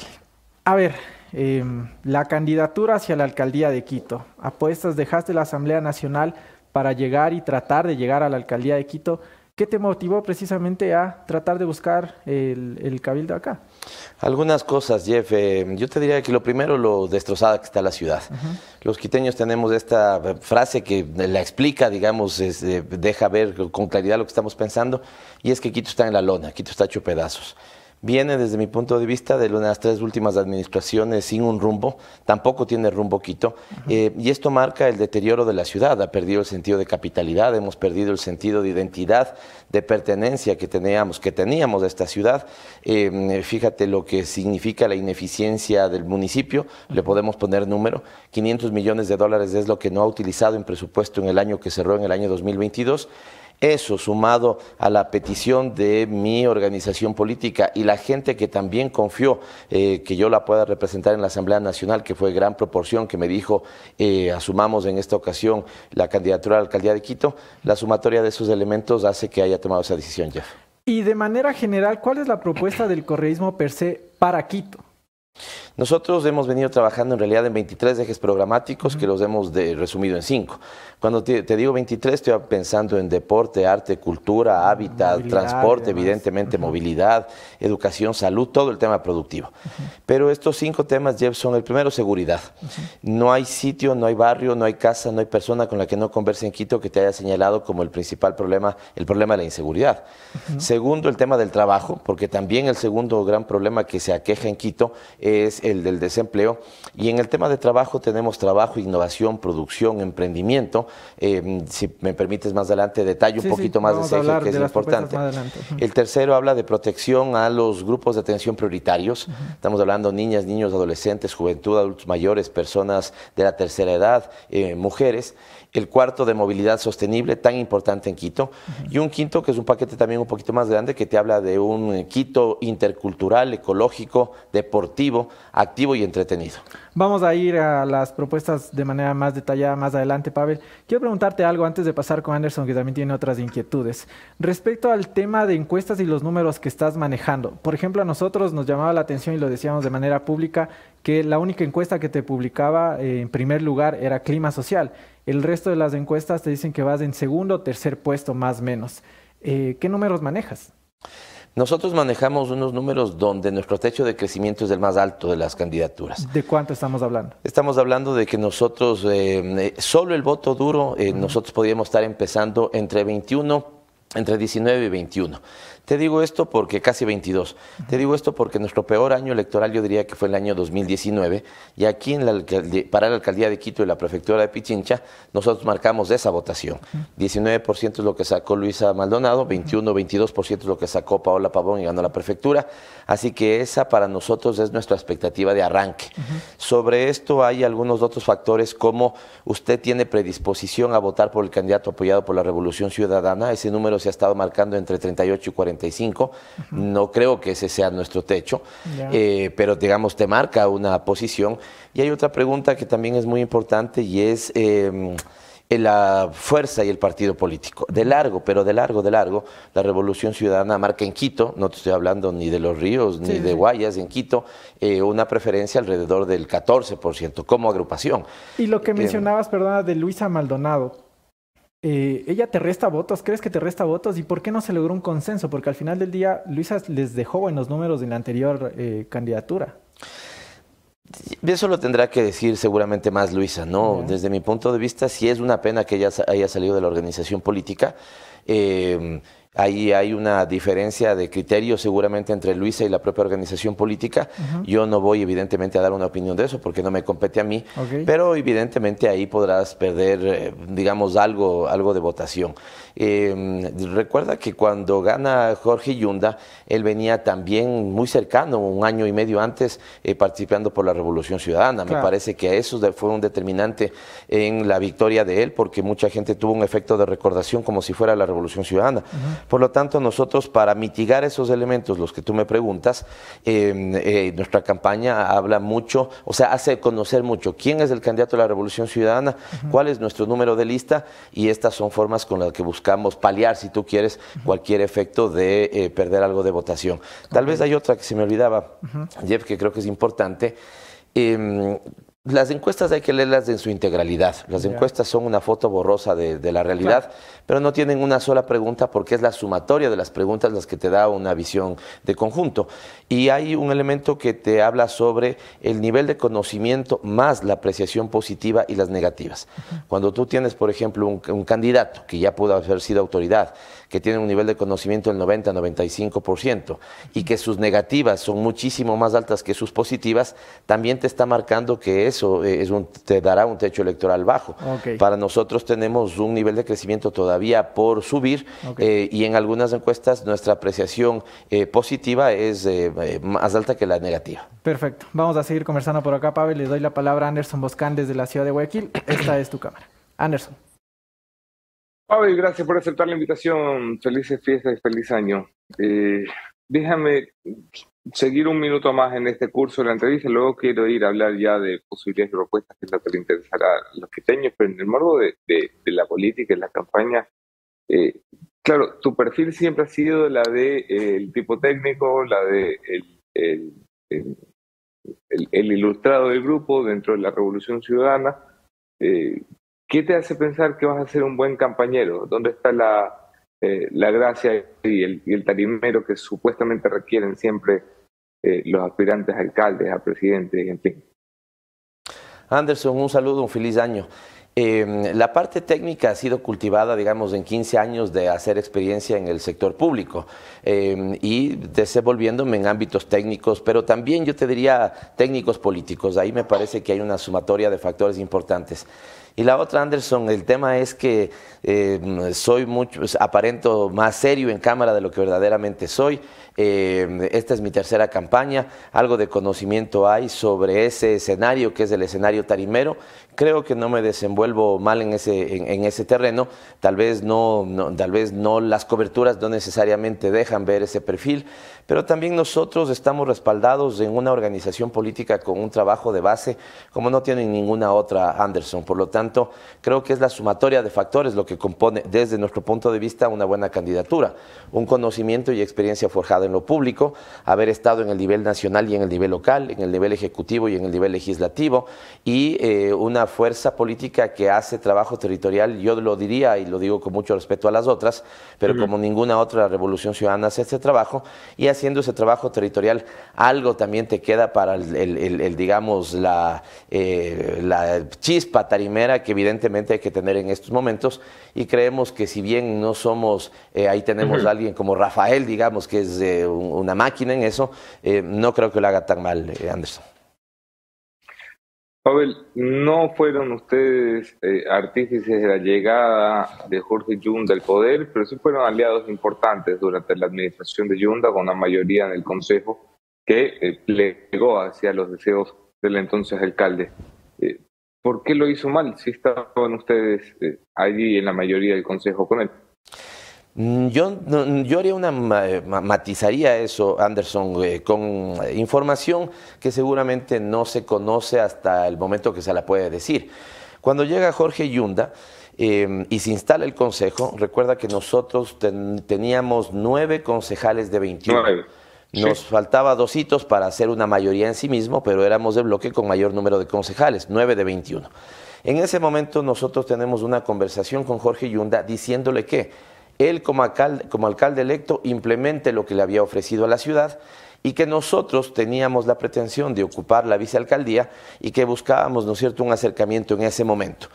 A ver, Em, la candidatura hacia la alcaldía de Quito. Apuestas, dejaste la Asamblea Nacional para llegar y tratar de llegar a la alcaldía de Quito. ¿Qué te motivó precisamente a tratar de buscar el, cabildo acá? Algunas cosas, Jeff. Eh, yo te diría que lo primero, lo destrozada que está la ciudad. Los quiteños tenemos esta frase que la explica, digamos, eh, deja ver con claridad lo que estamos pensando, y es que Quito está en la lona, Quito está hecho pedazos viene desde mi punto de vista de las tres últimas administraciones sin un rumbo, tampoco tiene rumbo Quito, eh, y esto marca el deterioro de la ciudad, ha perdido el sentido de capitalidad, hemos perdido el sentido de identidad, de pertenencia que teníamos, que teníamos de esta ciudad. Eh, fíjate lo que significa la ineficiencia del municipio, le podemos poner número, 500 millones de dólares es lo que no ha utilizado en presupuesto en el año que cerró en el año 2022. Eso sumado a la petición de mi organización política y la gente que también confió eh, que yo la pueda representar en la Asamblea Nacional, que fue gran proporción, que me dijo eh, asumamos en esta ocasión la candidatura a la alcaldía de Quito, la sumatoria de esos elementos hace que haya tomado esa decisión, Jeff. Y de manera general, ¿cuál es la propuesta del correísmo per se para Quito? Nosotros hemos venido trabajando en realidad en 23 ejes programáticos que los hemos resumido en 5. Cuando te, digo 23, estoy pensando en deporte, arte, cultura, hábitat, transporte, evidentemente movilidad, educación, salud, todo el tema productivo. Pero estos cinco temas, Jeff, son el primero, seguridad. No hay sitio, no hay barrio, no hay casa, no hay persona con la que no converse en Quito que te haya señalado como el principal problema, el problema de la inseguridad. Segundo, el tema del trabajo, porque también el segundo gran problema que se aqueja en Quito es el del desempleo. Y en el tema de trabajo tenemos trabajo, innovación, producción, emprendimiento eh, si me permites más adelante, detalle un poquito más de ese eje que es importante. El tercero habla de protección a los grupos de atención prioritarios. Estamos hablando niñas, niños, adolescentes, juventud, adultos mayores, personas de la tercera edad, eh, mujeres el cuarto de movilidad sostenible, tan importante en Quito, y un quinto que es un paquete también un poquito más grande que te habla de un Quito intercultural, ecológico, deportivo, activo y entretenido. Vamos a ir a las propuestas de manera más detallada más adelante, Pavel. Quiero preguntarte algo antes de pasar con Anderson, que también tiene otras inquietudes. Respecto al tema de encuestas y los números que estás manejando, por ejemplo, a nosotros nos llamaba la atención y lo decíamos de manera pública que la única encuesta que te publicaba eh, en primer lugar era clima social. El resto de las encuestas te dicen que vas en segundo o tercer puesto más o menos. Eh, ¿Qué números manejas? Nosotros manejamos unos números donde nuestro techo de crecimiento es el más alto de las candidaturas. ¿De cuánto estamos hablando? Estamos hablando de que nosotros, eh, solo el voto duro, nosotros podríamos estar empezando entre 21, entre 19 y 21. Te digo esto porque casi 22. Te digo esto porque nuestro peor año electoral yo diría que fue el año 2019 y aquí en la para la alcaldía de Quito y la prefectura de Pichincha nosotros marcamos esa votación. 19% es lo que sacó Luisa Maldonado, 21, 22% es lo que sacó Paola Pavón y ganó la prefectura. Así que esa para nosotros es nuestra expectativa de arranque. Sobre esto hay algunos otros factores como usted tiene predisposición a votar por el candidato apoyado por la Revolución Ciudadana. Ese número se ha estado marcando entre 38 y 40 no creo que ese sea nuestro techo, eh, pero digamos, te marca una posición. Y hay otra pregunta que también es muy importante y es... Em, la fuerza y el partido político. De largo, pero de largo, de largo, la Revolución Ciudadana marca en Quito, no te estoy hablando ni de los ríos ni de Guayas, en Quito, eh, una preferencia alrededor del 14% como agrupación. Y lo que em, mencionabas, perdona, de Luisa Maldonado, eh, ella te resta votos, ¿crees que te resta votos? ¿Y por qué no se logró un consenso? Porque al final del día Luisa les dejó buenos números en la anterior eh, candidatura. Eso lo tendrá que decir seguramente más Luisa, ¿no? Desde mi punto de vista, sí es una pena que ella haya salido de la organización política. Eh, Ahí hay una diferencia de criterio seguramente entre Luisa y la propia organización política. Yo no voy evidentemente a dar una opinión de eso porque no me compete a mí, pero evidentemente ahí podrás perder, eh, digamos, algo, algo de votación. Eh, recuerda que cuando gana Jorge Yunda, él venía también muy cercano, un año y medio antes, eh, participando por la Revolución Ciudadana. Me parece que eso fue un determinante en la victoria de él porque mucha gente tuvo un efecto de recordación como si fuera la Revolución Ciudadana. Por lo tanto, nosotros para mitigar esos elementos, los que tú me preguntas, em, eh, nuestra campaña habla mucho, o sea, hace conocer mucho quién es el candidato de la Revolución Ciudadana, cuál es nuestro número de lista y estas son formas con las que buscamos paliar, si tú quieres, cualquier efecto de eh, perder algo de votación. Tal vez hay otra que se me olvidaba, Jeff, que creo que es importante. Em, las encuestas hay que leerlas en su integralidad. Las encuestas son una foto borrosa de, la realidad, pero no tienen una sola pregunta porque es la sumatoria de las preguntas las que te da una visión de conjunto. Y hay un elemento que te habla sobre el nivel de conocimiento más la apreciación positiva y las negativas. Cuando tú tienes, por ejemplo, un, un candidato que ya pudo haber sido autoridad, que tiene un nivel de conocimiento del 90-95% y que sus negativas son muchísimo más altas que sus positivas, también te está marcando que eso eh, es un, te dará un techo electoral bajo. Para nosotros tenemos un nivel de crecimiento todavía por subir eh, y en algunas encuestas nuestra apreciación eh, positiva es más alta que la negativa. Perfecto. Vamos a seguir conversando por acá, Pavel. Le doy la palabra a Anderson Boscán desde la ciudad de Guayaquil. Esta es tu cámara. Anderson. Pablo, gracias por aceptar la invitación. Felices fiestas y feliz año. Eh, déjame seguir un minuto más en este curso de la entrevista, luego quiero ir a hablar ya de posibilidades y propuestas que es lo que le interesará a los quiteños, pero en el marco de, la política y la campaña, eh, claro, tu perfil siempre ha sido la de eh, el tipo técnico, la de el, el, ilustrado del grupo dentro de la Revolución Ciudadana. ¿Qué te hace pensar que vas a ser un buen compañero? ¿Dónde está la, eh, la gracia y el, y el, tarimero que supuestamente requieren siempre eh, los aspirantes a alcaldes, a presidentes, en fin? Anderson, un saludo, un feliz año. Em, la parte técnica ha sido cultivada, digamos, en 15 años de hacer experiencia en el sector público em, y desenvolviéndome en ámbitos técnicos, pero también yo te diría técnicos políticos. Ahí me parece que hay una sumatoria de factores importantes. Y la otra, Anderson, el tema es que em, soy mucho, aparento más serio en cámara de lo que verdaderamente soy. esta es mi tercera campaña, algo de conocimiento hay sobre ese escenario que es el escenario tarimero creo que no me desenvuelvo mal en ese, en, ese terreno. Tal vez no, tal vez no las coberturas no necesariamente dejan ver ese perfil, pero también nosotros estamos respaldados en una organización política con un trabajo de base como no tiene ninguna otra Anderson. Por lo tanto, creo que es la sumatoria de factores lo que compone desde nuestro punto de vista una buena candidatura. Un conocimiento y experiencia forjada en lo público, haber estado en el nivel nacional y en el nivel local, en el nivel ejecutivo y en el nivel legislativo y eh, una fuerza política que hace trabajo territorial, yo lo diría y lo digo con mucho respeto a las otras, pero como ninguna otra revolución ciudadana hace este trabajo, y haciendo ese trabajo territorial, algo también te queda para el, digamos, la, eh, la chispa tarimera que evidentemente hay que tener en estos momentos, y creemos que si bien no somos, eh, ahí tenemos a alguien como Rafael, digamos, que es eh, una máquina en eso, no creo que lo haga tan mal, Anderson. Pavel, no fueron ustedes eh, artífices de la llegada de Jorge Yunda al poder, pero sí fueron aliados importantes durante la administración de Yunda con una mayoría en el Consejo que eh, plegó hacia los deseos del entonces alcalde. Eh, ¿Por qué lo hizo mal si estaban ustedes allí en la mayoría del Consejo con él? Mm, yo, yo haría una, matizaría eso, Anderson, eh, con información que seguramente no se conoce hasta el momento que se la puede decir. Cuando llega Jorge Yunda em, y se instala el consejo, recuerda que nosotros teníamos nueve concejales de 21. Nos faltaba dos hitos para hacer una mayoría en sí mismo, pero éramos el bloque con mayor número de concejales, nueve de 21. En ese momento nosotros tenemos una conversación con Jorge Yunda diciéndole que él como alcalde, electo implemente lo que le había ofrecido a la ciudad y que nosotros teníamos la pretensión de ocupar la vicealcaldía y que buscábamos, ¿no es cierto?, un acercamiento en ese momento.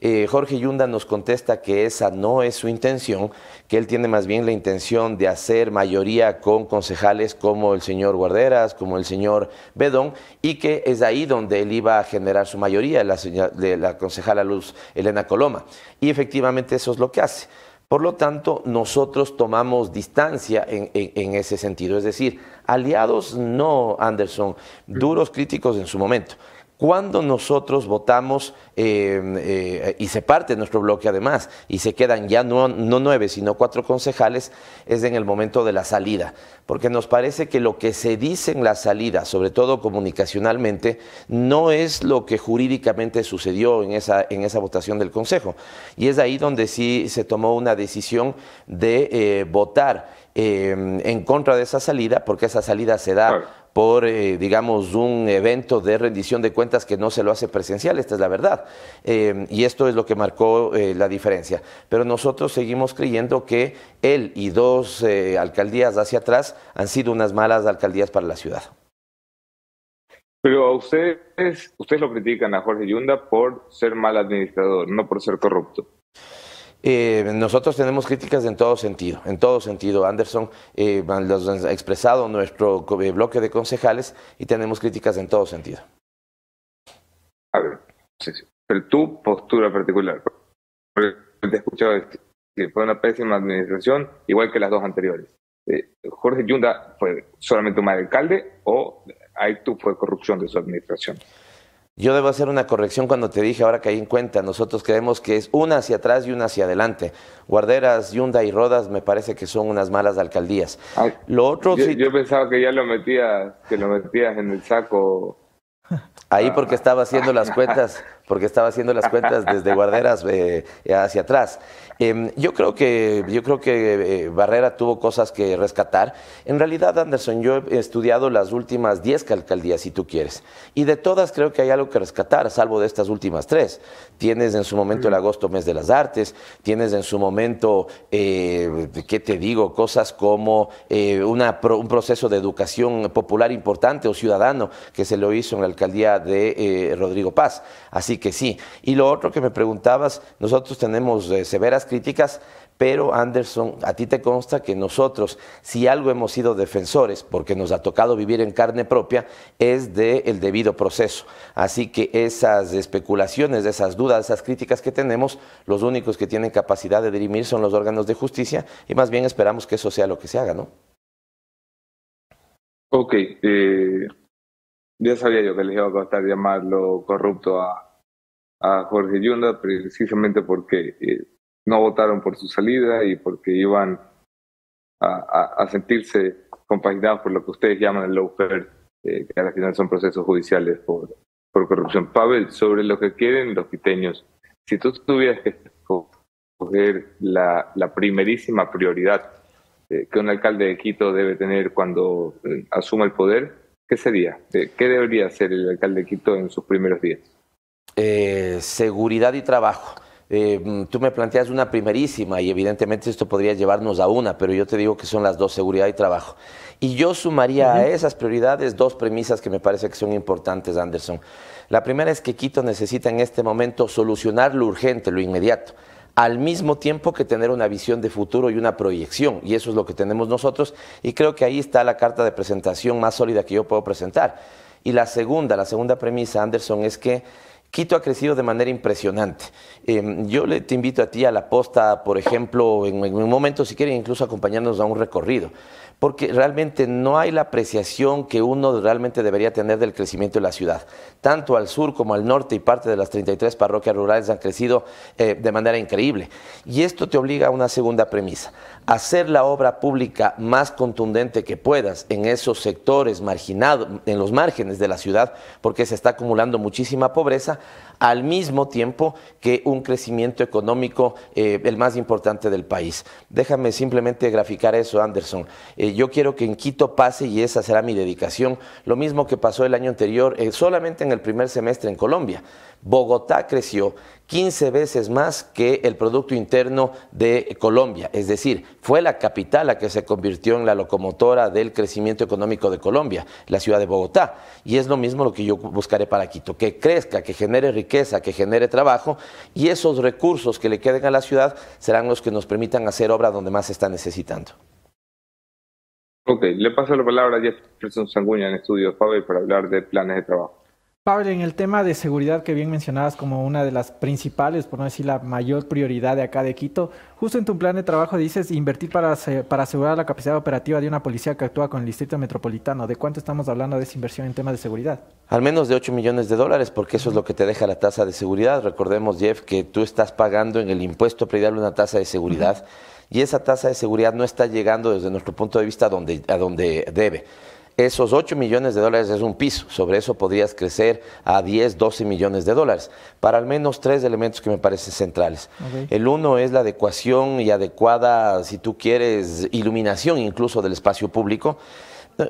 Eh, Jorge Yunda nos contesta que esa no es su intención, que él tiene más bien la intención de hacer mayoría con concejales como el señor Guarderas, como el señor Bedón, y que es ahí donde él iba a generar su mayoría, la, de la concejala Luz Elena Coloma. Y efectivamente eso es lo que hace. Por lo tanto, nosotros tomamos distancia en, ese sentido. Es decir, aliados no, Anderson, duros críticos en su momento. Cuando nosotros votamos eh, eh, y se parte nuestro bloque además y se quedan ya no, nueve sino cuatro concejales, es en el momento de la salida, porque nos parece que lo que se dice en la salida, sobre todo comunicacionalmente, no es lo que jurídicamente sucedió en esa, en esa votación del Consejo. Y es ahí donde sí se tomó una decisión de eh, votar en contra de esa salida, porque esa salida se da por, eh, digamos, un evento de rendición de cuentas que no se lo hace presencial, esta es la verdad. Eh, y esto es lo que marcó eh, la diferencia. Pero nosotros seguimos creyendo que él y dos alcaldías hacia atrás han sido unas malas alcaldías para la ciudad. Pero a ustedes, ustedes lo critican a Jorge Yunda por ser mal administrador, no por ser corrupto. Eh, nosotros tenemos críticas en todo sentido, en todo sentido. Anderson eh, los ha expresado nuestro eh, bloque de concejales y tenemos críticas en todo sentido. A ver, pero tu postura particular, porque te he escuchado decir fue una pésima administración, igual que las dos anteriores. Eh, ¿Jorge Yunda fue solamente un mal alcalde o ahí tú fue corrupción de su administración? Yo debo hacer una corrección cuando te dije, ahora caí en cuenta, nosotros creemos que es una hacia atrás y una hacia adelante. Guarderas, Yunda y Rodas me parece que son unas malas alcaldías. lo otro yo, yo, pensaba que ya lo metías, que lo metías en el saco. Ahí porque estaba haciendo las cuentas, [LAUGHS] porque estaba haciendo las cuentas desde Guarderas eh, hacia atrás. Em, yo creo que, yo creo que eh, Barrera tuvo cosas que rescatar. En realidad, Anderson, yo he estudiado las últimas 10 alcaldías, si tú quieres, y de todas creo que hay algo que rescatar, salvo de estas últimas tres. Tienes en su momento el agosto mes de las artes, tienes en su momento, eh, ¿qué te digo? Cosas como eh, una, un proceso de educación popular importante o ciudadano que se lo hizo en la alcaldía de Rodrigo Paz. Así que sí. Y lo otro que me preguntabas, nosotros tenemos severas críticas, pero Anderson, a ti te consta que nosotros, si algo hemos sido defensores, porque nos ha tocado vivir en carne propia, es del debido proceso. Así que esas especulaciones, esas dudas, esas críticas que tenemos, los únicos que tienen capacidad de dirimir son los órganos de justicia y más bien esperamos que eso sea lo que se haga, ¿no? Ok, eh, ya sabía yo que les iba a costar llamarlo corrupto a, a Jorge Yunda, precisamente porque... Eh, no votaron por su salida y porque iban a, sentirse compaginados por lo que ustedes llaman el lawfare, eh, que al final son procesos judiciales por, por corrupción. Pavel, sobre lo que quieren los quiteños, si tú tuvieras que escoger la, primerísima prioridad eh, que un alcalde de Quito debe tener cuando eh, asuma el poder, ¿qué sería? ¿Qué debería hacer el alcalde de Quito en sus primeros días? Seguridad y trabajo. Eh, tú me planteas una primerísima y evidentemente esto podría llevarnos a una, pero yo te digo que son las dos, seguridad y trabajo. Y yo sumaría a esas prioridades dos premisas que me parece que son importantes, Anderson. La primera es que Quito necesita en este momento solucionar lo urgente, lo inmediato al mismo tiempo que tener una visión de futuro y una proyección. Y eso es lo que tenemos nosotros. Y creo que ahí está la carta de presentación más sólida que yo puedo presentar. Y la segunda, la segunda premisa, Anderson, es que Quito ha crecido de manera impresionante. Em, yo le, te invito a ti a la posta, por ejemplo, en, un momento, si quieren, incluso acompañarnos a un recorrido porque realmente no hay la apreciación que uno realmente debería tener del crecimiento de la ciudad. Tanto al sur como al norte y parte de las 33 parroquias rurales han crecido eh, de manera increíble. Y esto te obliga a una segunda premisa, hacer la obra pública más contundente que puedas en esos sectores marginados, en los márgenes de la ciudad, porque se está acumulando muchísima pobreza, al mismo tiempo que un crecimiento económico eh, el más importante del país. Déjame simplemente graficar eso, Anderson. Eh, yo quiero que en Quito pase, y esa será mi dedicación, lo mismo que pasó el año anterior, eh, solamente en el primer semestre en Colombia. Bogotá creció 15 veces más que el Producto Interno de Colombia. Es decir, fue la capital la que se convirtió en la locomotora del crecimiento económico de Colombia, la ciudad de Bogotá. Y es lo mismo lo que yo buscaré para Quito, que crezca, que genere riqueza, que genere trabajo y esos recursos que le queden a la ciudad serán los que nos permitan hacer obra donde más se está necesitando. Ok, le paso la palabra a Jefferson Sanguña en Estudio Faber para hablar de planes de trabajo. Pablo, en el tema de seguridad que bien mencionabas como una de las principales, por no decir la mayor prioridad de acá de Quito, justo en tu plan de trabajo dices invertir para, para asegurar la capacidad operativa de una policía que actúa con el distrito metropolitano. ¿De cuánto estamos hablando de esa inversión en temas de seguridad? Al menos de 8 millones de dólares, porque eso es lo que te deja la tasa de seguridad. Recordemos, Jeff, que tú estás pagando en el impuesto predial una tasa de seguridad y esa tasa de seguridad no está llegando desde nuestro punto de vista a donde, a donde debe. Esos 8 millones de dólares es un piso, sobre eso podrías crecer a 10, 12 millones de dólares, para al menos tres elementos que me parecen centrales. El uno es la adecuación y adecuada, si tú quieres, iluminación incluso del espacio público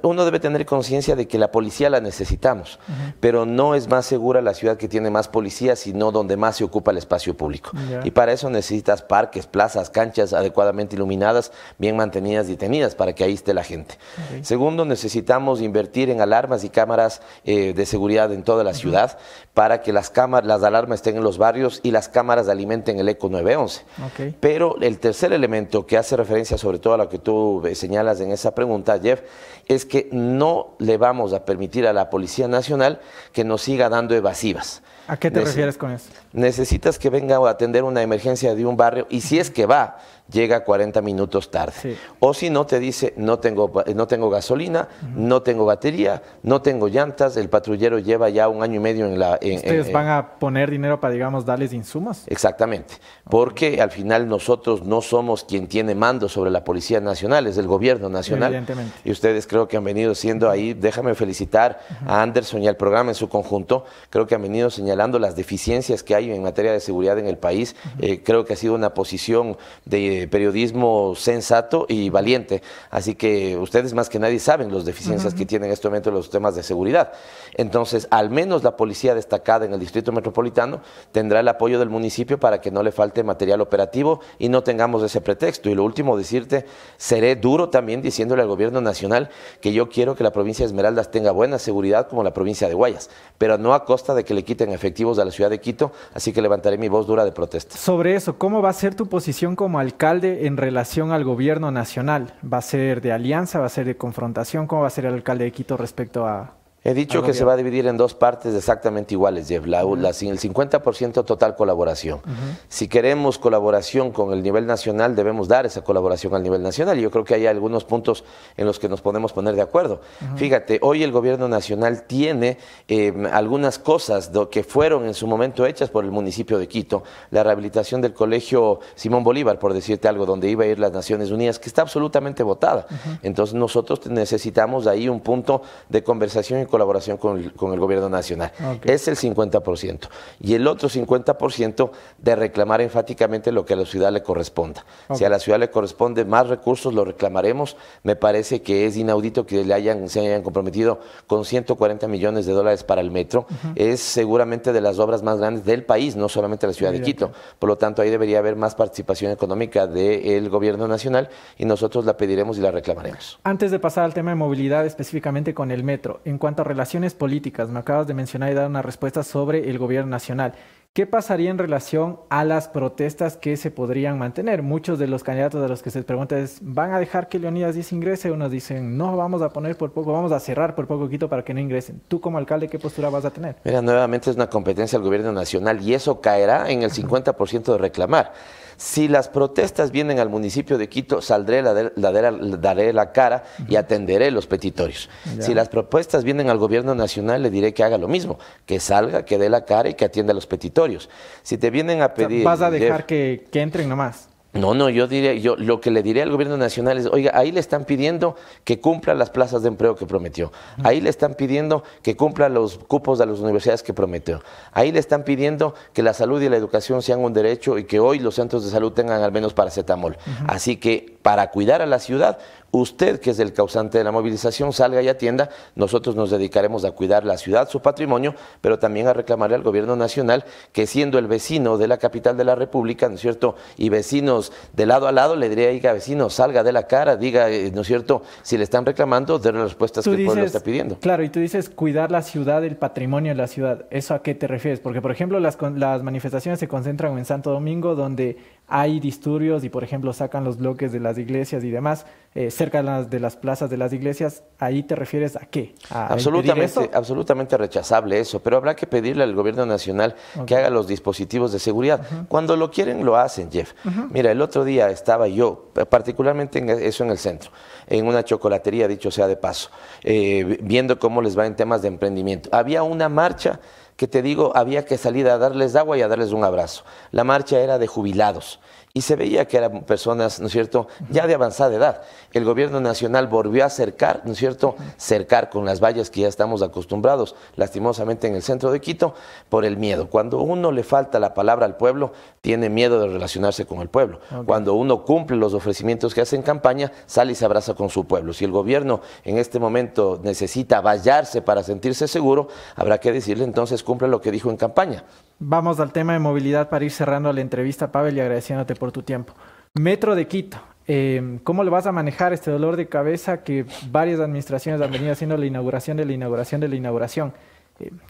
uno debe tener conciencia de que la policía la necesitamos, pero no es más segura la ciudad que tiene más policías, sino donde más se ocupa el espacio público. Y para eso necesitas parques, plazas, canchas adecuadamente iluminadas, bien mantenidas y tenidas para que ahí esté la gente. Segundo, necesitamos invertir en alarmas y cámaras eh, de seguridad en toda la ciudad para que las, cámaras, las alarmas estén en los barrios y las cámaras alimenten el ECO 911. Pero el tercer elemento que hace referencia sobre todo a lo que tú eh, señalas en esa pregunta, Jeff, es que no le vamos a permitir a la Policía Nacional que nos siga dando evasivas. ¿A qué te refieres con eso? Necesitas que venga a atender una emergencia de un barrio y si es que va, llega 40 minutos tarde. O si no, te dice, no tengo, no tengo gasolina, no tengo batería, no tengo llantas, el patrullero lleva ya un año y medio en la... ¿Ustedes van a poner dinero para, digamos, darles insumos? Exactamente, porque al final nosotros no somos quien tiene mando sobre la Policía Nacional, es el gobierno nacional. Evidentemente. Y ustedes creo que han venido siendo ahí, déjame felicitar a Anderson y al programa en su conjunto, creo que han venido señalando las deficiencias que hay en materia de seguridad en el país, eh, creo que ha sido una posición de periodismo sensato y valiente. Así que ustedes más que nadie saben las deficiencias que tienen en este momento los temas de seguridad. Entonces, al menos la policía destacada en el Distrito Metropolitano tendrá el apoyo del municipio para que no le falte material operativo y no tengamos ese pretexto. Y lo último, decirte, seré duro también diciéndole al gobierno nacional que yo quiero que la provincia de Esmeraldas tenga buena seguridad como la provincia de Guayas, pero no a costa de que le quiten efectivos a la ciudad de Quito, así que levantaré mi voz dura de protesta. Sobre eso, ¿cómo va a ser tu posición como alcalde? en relación al gobierno nacional? ¿Va a ser de alianza? ¿Va a ser de confrontación? ¿Cómo va a ser el alcalde de Quito respecto a, He dicho que se va a dividir en dos partes exactamente iguales, Jeff. La, el 50% total colaboración. Si queremos colaboración con el nivel nacional, debemos dar esa colaboración al nivel nacional. Y yo creo que hay algunos puntos en los que nos podemos poner de acuerdo. Fíjate, hoy el gobierno nacional tiene eh, algunas cosas que fueron en su momento hechas por el municipio de Quito. La rehabilitación del colegio Simón Bolívar, por decirte algo, donde iba a ir las Naciones Unidas, que está absolutamente votada. Entonces nosotros necesitamos ahí un punto de conversación y colaboración con el, gobierno nacional. Es el 50%. Y el otro 50% de reclamar enfáticamente lo que a la ciudad le corresponda. Si a la ciudad le corresponde más recursos, lo reclamaremos. Me parece que es inaudito que le hayan, se hayan comprometido con 140 millones de dólares para el metro. Es seguramente de las obras más grandes del país, no solamente la ciudad de Quito. Por lo tanto, ahí debería haber más participación económica del gobierno nacional y nosotros la pediremos y la reclamaremos. Antes de pasar al tema de movilidad, específicamente con el metro, en cuanto relaciones políticas, me acabas de mencionar y dar una respuesta sobre el gobierno nacional. ¿Qué pasaría en relación a las protestas que se podrían mantener? Muchos de los candidatos de los que se pregunta es, ¿van a dejar que Leonidas Díaz ingrese? Unos dicen, no, vamos a poner por poco, vamos a cerrar por poco quito para que no ingresen. Tú como alcalde, ¿qué postura vas a tener? Mira, nuevamente es una competencia del gobierno nacional y eso caerá en el 50% de reclamar. Si las protestas vienen al municipio de Quito, saldré, daré la cara y atenderé los petitorios. Si las propuestas vienen al gobierno nacional, le diré que haga lo mismo, que salga, que dé la cara y que atienda los petitorios. Si te vienen a pedir... vas a dejar que, que entren nomás. No, no, yo diría, yo lo que le diré al gobierno nacional es, oiga, ahí le están pidiendo que cumpla las plazas de empleo que prometió. Ahí le están pidiendo que cumpla los cupos de las universidades que prometió. Ahí le están pidiendo que la salud y la educación sean un derecho y que hoy los centros de salud tengan al menos paracetamol. Así que para cuidar a la ciudad, Usted, que es el causante de la movilización, salga y atienda. Nosotros nos dedicaremos a cuidar la ciudad, su patrimonio, pero también a reclamarle al gobierno nacional que siendo el vecino de la capital de la República, ¿no es cierto? Y vecinos de lado a lado, le diría, diga, vecino, salga de la cara, diga, eh, ¿no es cierto? Si le están reclamando, den las respuestas que el pueblo está pidiendo. Claro, y tú dices cuidar la ciudad, el patrimonio de la ciudad. ¿Eso a qué te refieres? Porque, por ejemplo, las, las manifestaciones se concentran en Santo Domingo, donde hay disturbios y, por ejemplo, sacan los bloques de las iglesias y demás, eh, cerca de las, de las, plazas de las iglesias, ¿ahí te refieres a qué? absolutamente, absolutamente rechazable eso, pero habrá que pedirle al gobierno nacional que haga los dispositivos de seguridad. Cuando lo quieren, lo hacen, Jeff. Mira, el otro día estaba yo, particularmente en eso en el centro, en una chocolatería, dicho sea de paso, eh, viendo cómo les va en temas de emprendimiento. Había una marcha que te digo, había que salir a darles agua y a darles un abrazo. La marcha era de jubilados y se veía que eran personas, ¿no es cierto?, ya de avanzada edad. El gobierno nacional volvió a acercar, ¿no es cierto?, cercar con las vallas que ya estamos acostumbrados, lastimosamente en el centro de Quito, por el miedo. Cuando uno le falta la palabra al pueblo, tiene miedo de relacionarse con el pueblo. Cuando uno cumple los ofrecimientos que hace en campaña, sale y se abraza con su pueblo. Si el gobierno en este momento necesita vallarse para sentirse seguro, habrá que decirle entonces cumple lo que dijo en campaña. Vamos al tema de movilidad para ir cerrando la entrevista, Pavel, y agradeciéndote por tu tiempo. Metro de Quito. Em, ¿Cómo le vas a manejar este dolor de cabeza que varias administraciones han venido haciendo la inauguración de la inauguración de la inauguración?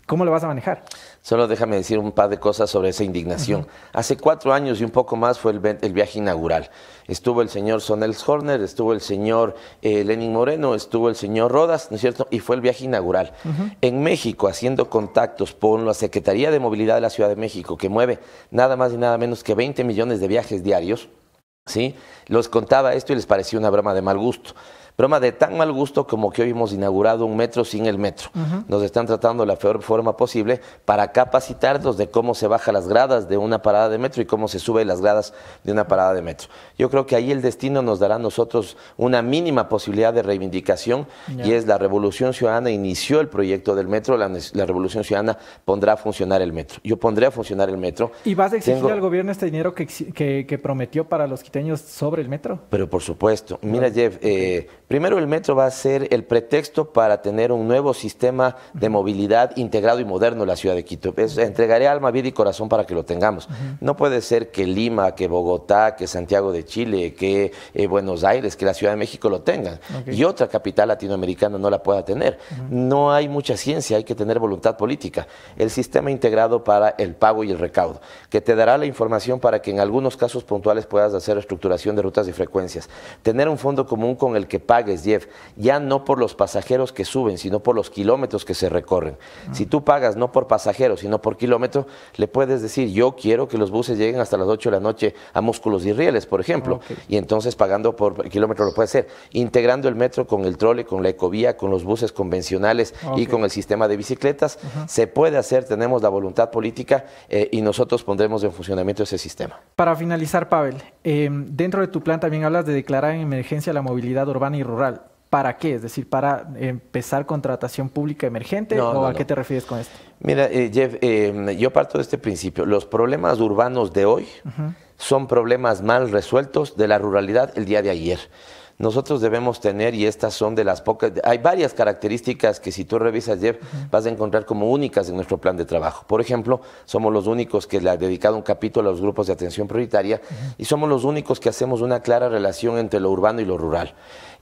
¿Cómo lo vas a manejar? Solo déjame decir un par de cosas sobre esa indignación. Hace cuatro años y un poco más fue el, viaje inaugural. Estuvo el señor Sonels Horner, estuvo el señor eh, Lenin Moreno, estuvo el señor Rodas, ¿no es cierto? Y fue el viaje inaugural. En México, haciendo contactos con la Secretaría de Movilidad de la Ciudad de México, que mueve nada más y nada menos que 20 millones de viajes diarios, ¿sí? Los contaba esto y les pareció una broma de mal gusto broma de tan mal gusto como que hoy hemos inaugurado un metro sin el metro. Nos están tratando de la peor forma posible para capacitarnos de cómo se baja las gradas de una parada de metro y cómo se sube las gradas de una parada de metro. Yo creo que ahí el destino nos dará a nosotros una mínima posibilidad de reivindicación y es la Revolución Ciudadana inició el proyecto del metro, la, Revolución Ciudadana pondrá a funcionar el metro. Yo pondré a funcionar el metro. ¿Y vas a exigir al gobierno este dinero que, que, prometió para los quiteños sobre el metro? Pero por supuesto. Mira, Jeff, eh, Primero, el metro va a ser el pretexto para tener un nuevo sistema de movilidad integrado y moderno en la ciudad de Quito. entregaré alma, vida y corazón para que lo tengamos. No puede ser que Lima, que Bogotá, que Santiago de Chile, que eh, Buenos Aires, que la Ciudad de México lo tengan y otra capital latinoamericana no la pueda tener. No hay mucha ciencia, hay que tener voluntad política. El sistema integrado para el pago y el recaudo, que te dará la información para que en algunos casos puntuales puedas hacer estructuración de rutas y frecuencias. Tener un fondo común con el que pagues, Jeff, ya no por los pasajeros que suben, sino por los kilómetros que se recorren. Ah. Si tú pagas no por pasajeros, sino por kilómetro, le puedes decir, yo quiero que los buses lleguen hasta las 8 de la noche a Músculos y Rieles, por ejemplo, y entonces pagando por kilómetro lo puede hacer, integrando el metro con el trole, con la ecovía, con los buses convencionales y con el sistema de bicicletas, se puede hacer, tenemos la voluntad política eh, y nosotros pondremos en funcionamiento ese sistema. Para finalizar, Pavel, eh, dentro de tu plan también hablas de declarar en emergencia la movilidad urbana y rural. ¿Para qué? Es decir, ¿para empezar contratación pública emergente o a qué te refieres con esto? Mira, eh, Jeff, eh, yo parto de este principio. Los problemas urbanos de hoy son problemas mal resueltos de la ruralidad el día de ayer nosotros debemos tener, y estas son de las pocas, hay varias características que si tú revisas, Jeff, vas a encontrar como únicas en nuestro plan de trabajo. Por ejemplo, somos los únicos que le ha dedicado un capítulo a los grupos de atención prioritaria y somos los únicos que hacemos una clara relación entre lo urbano y lo rural.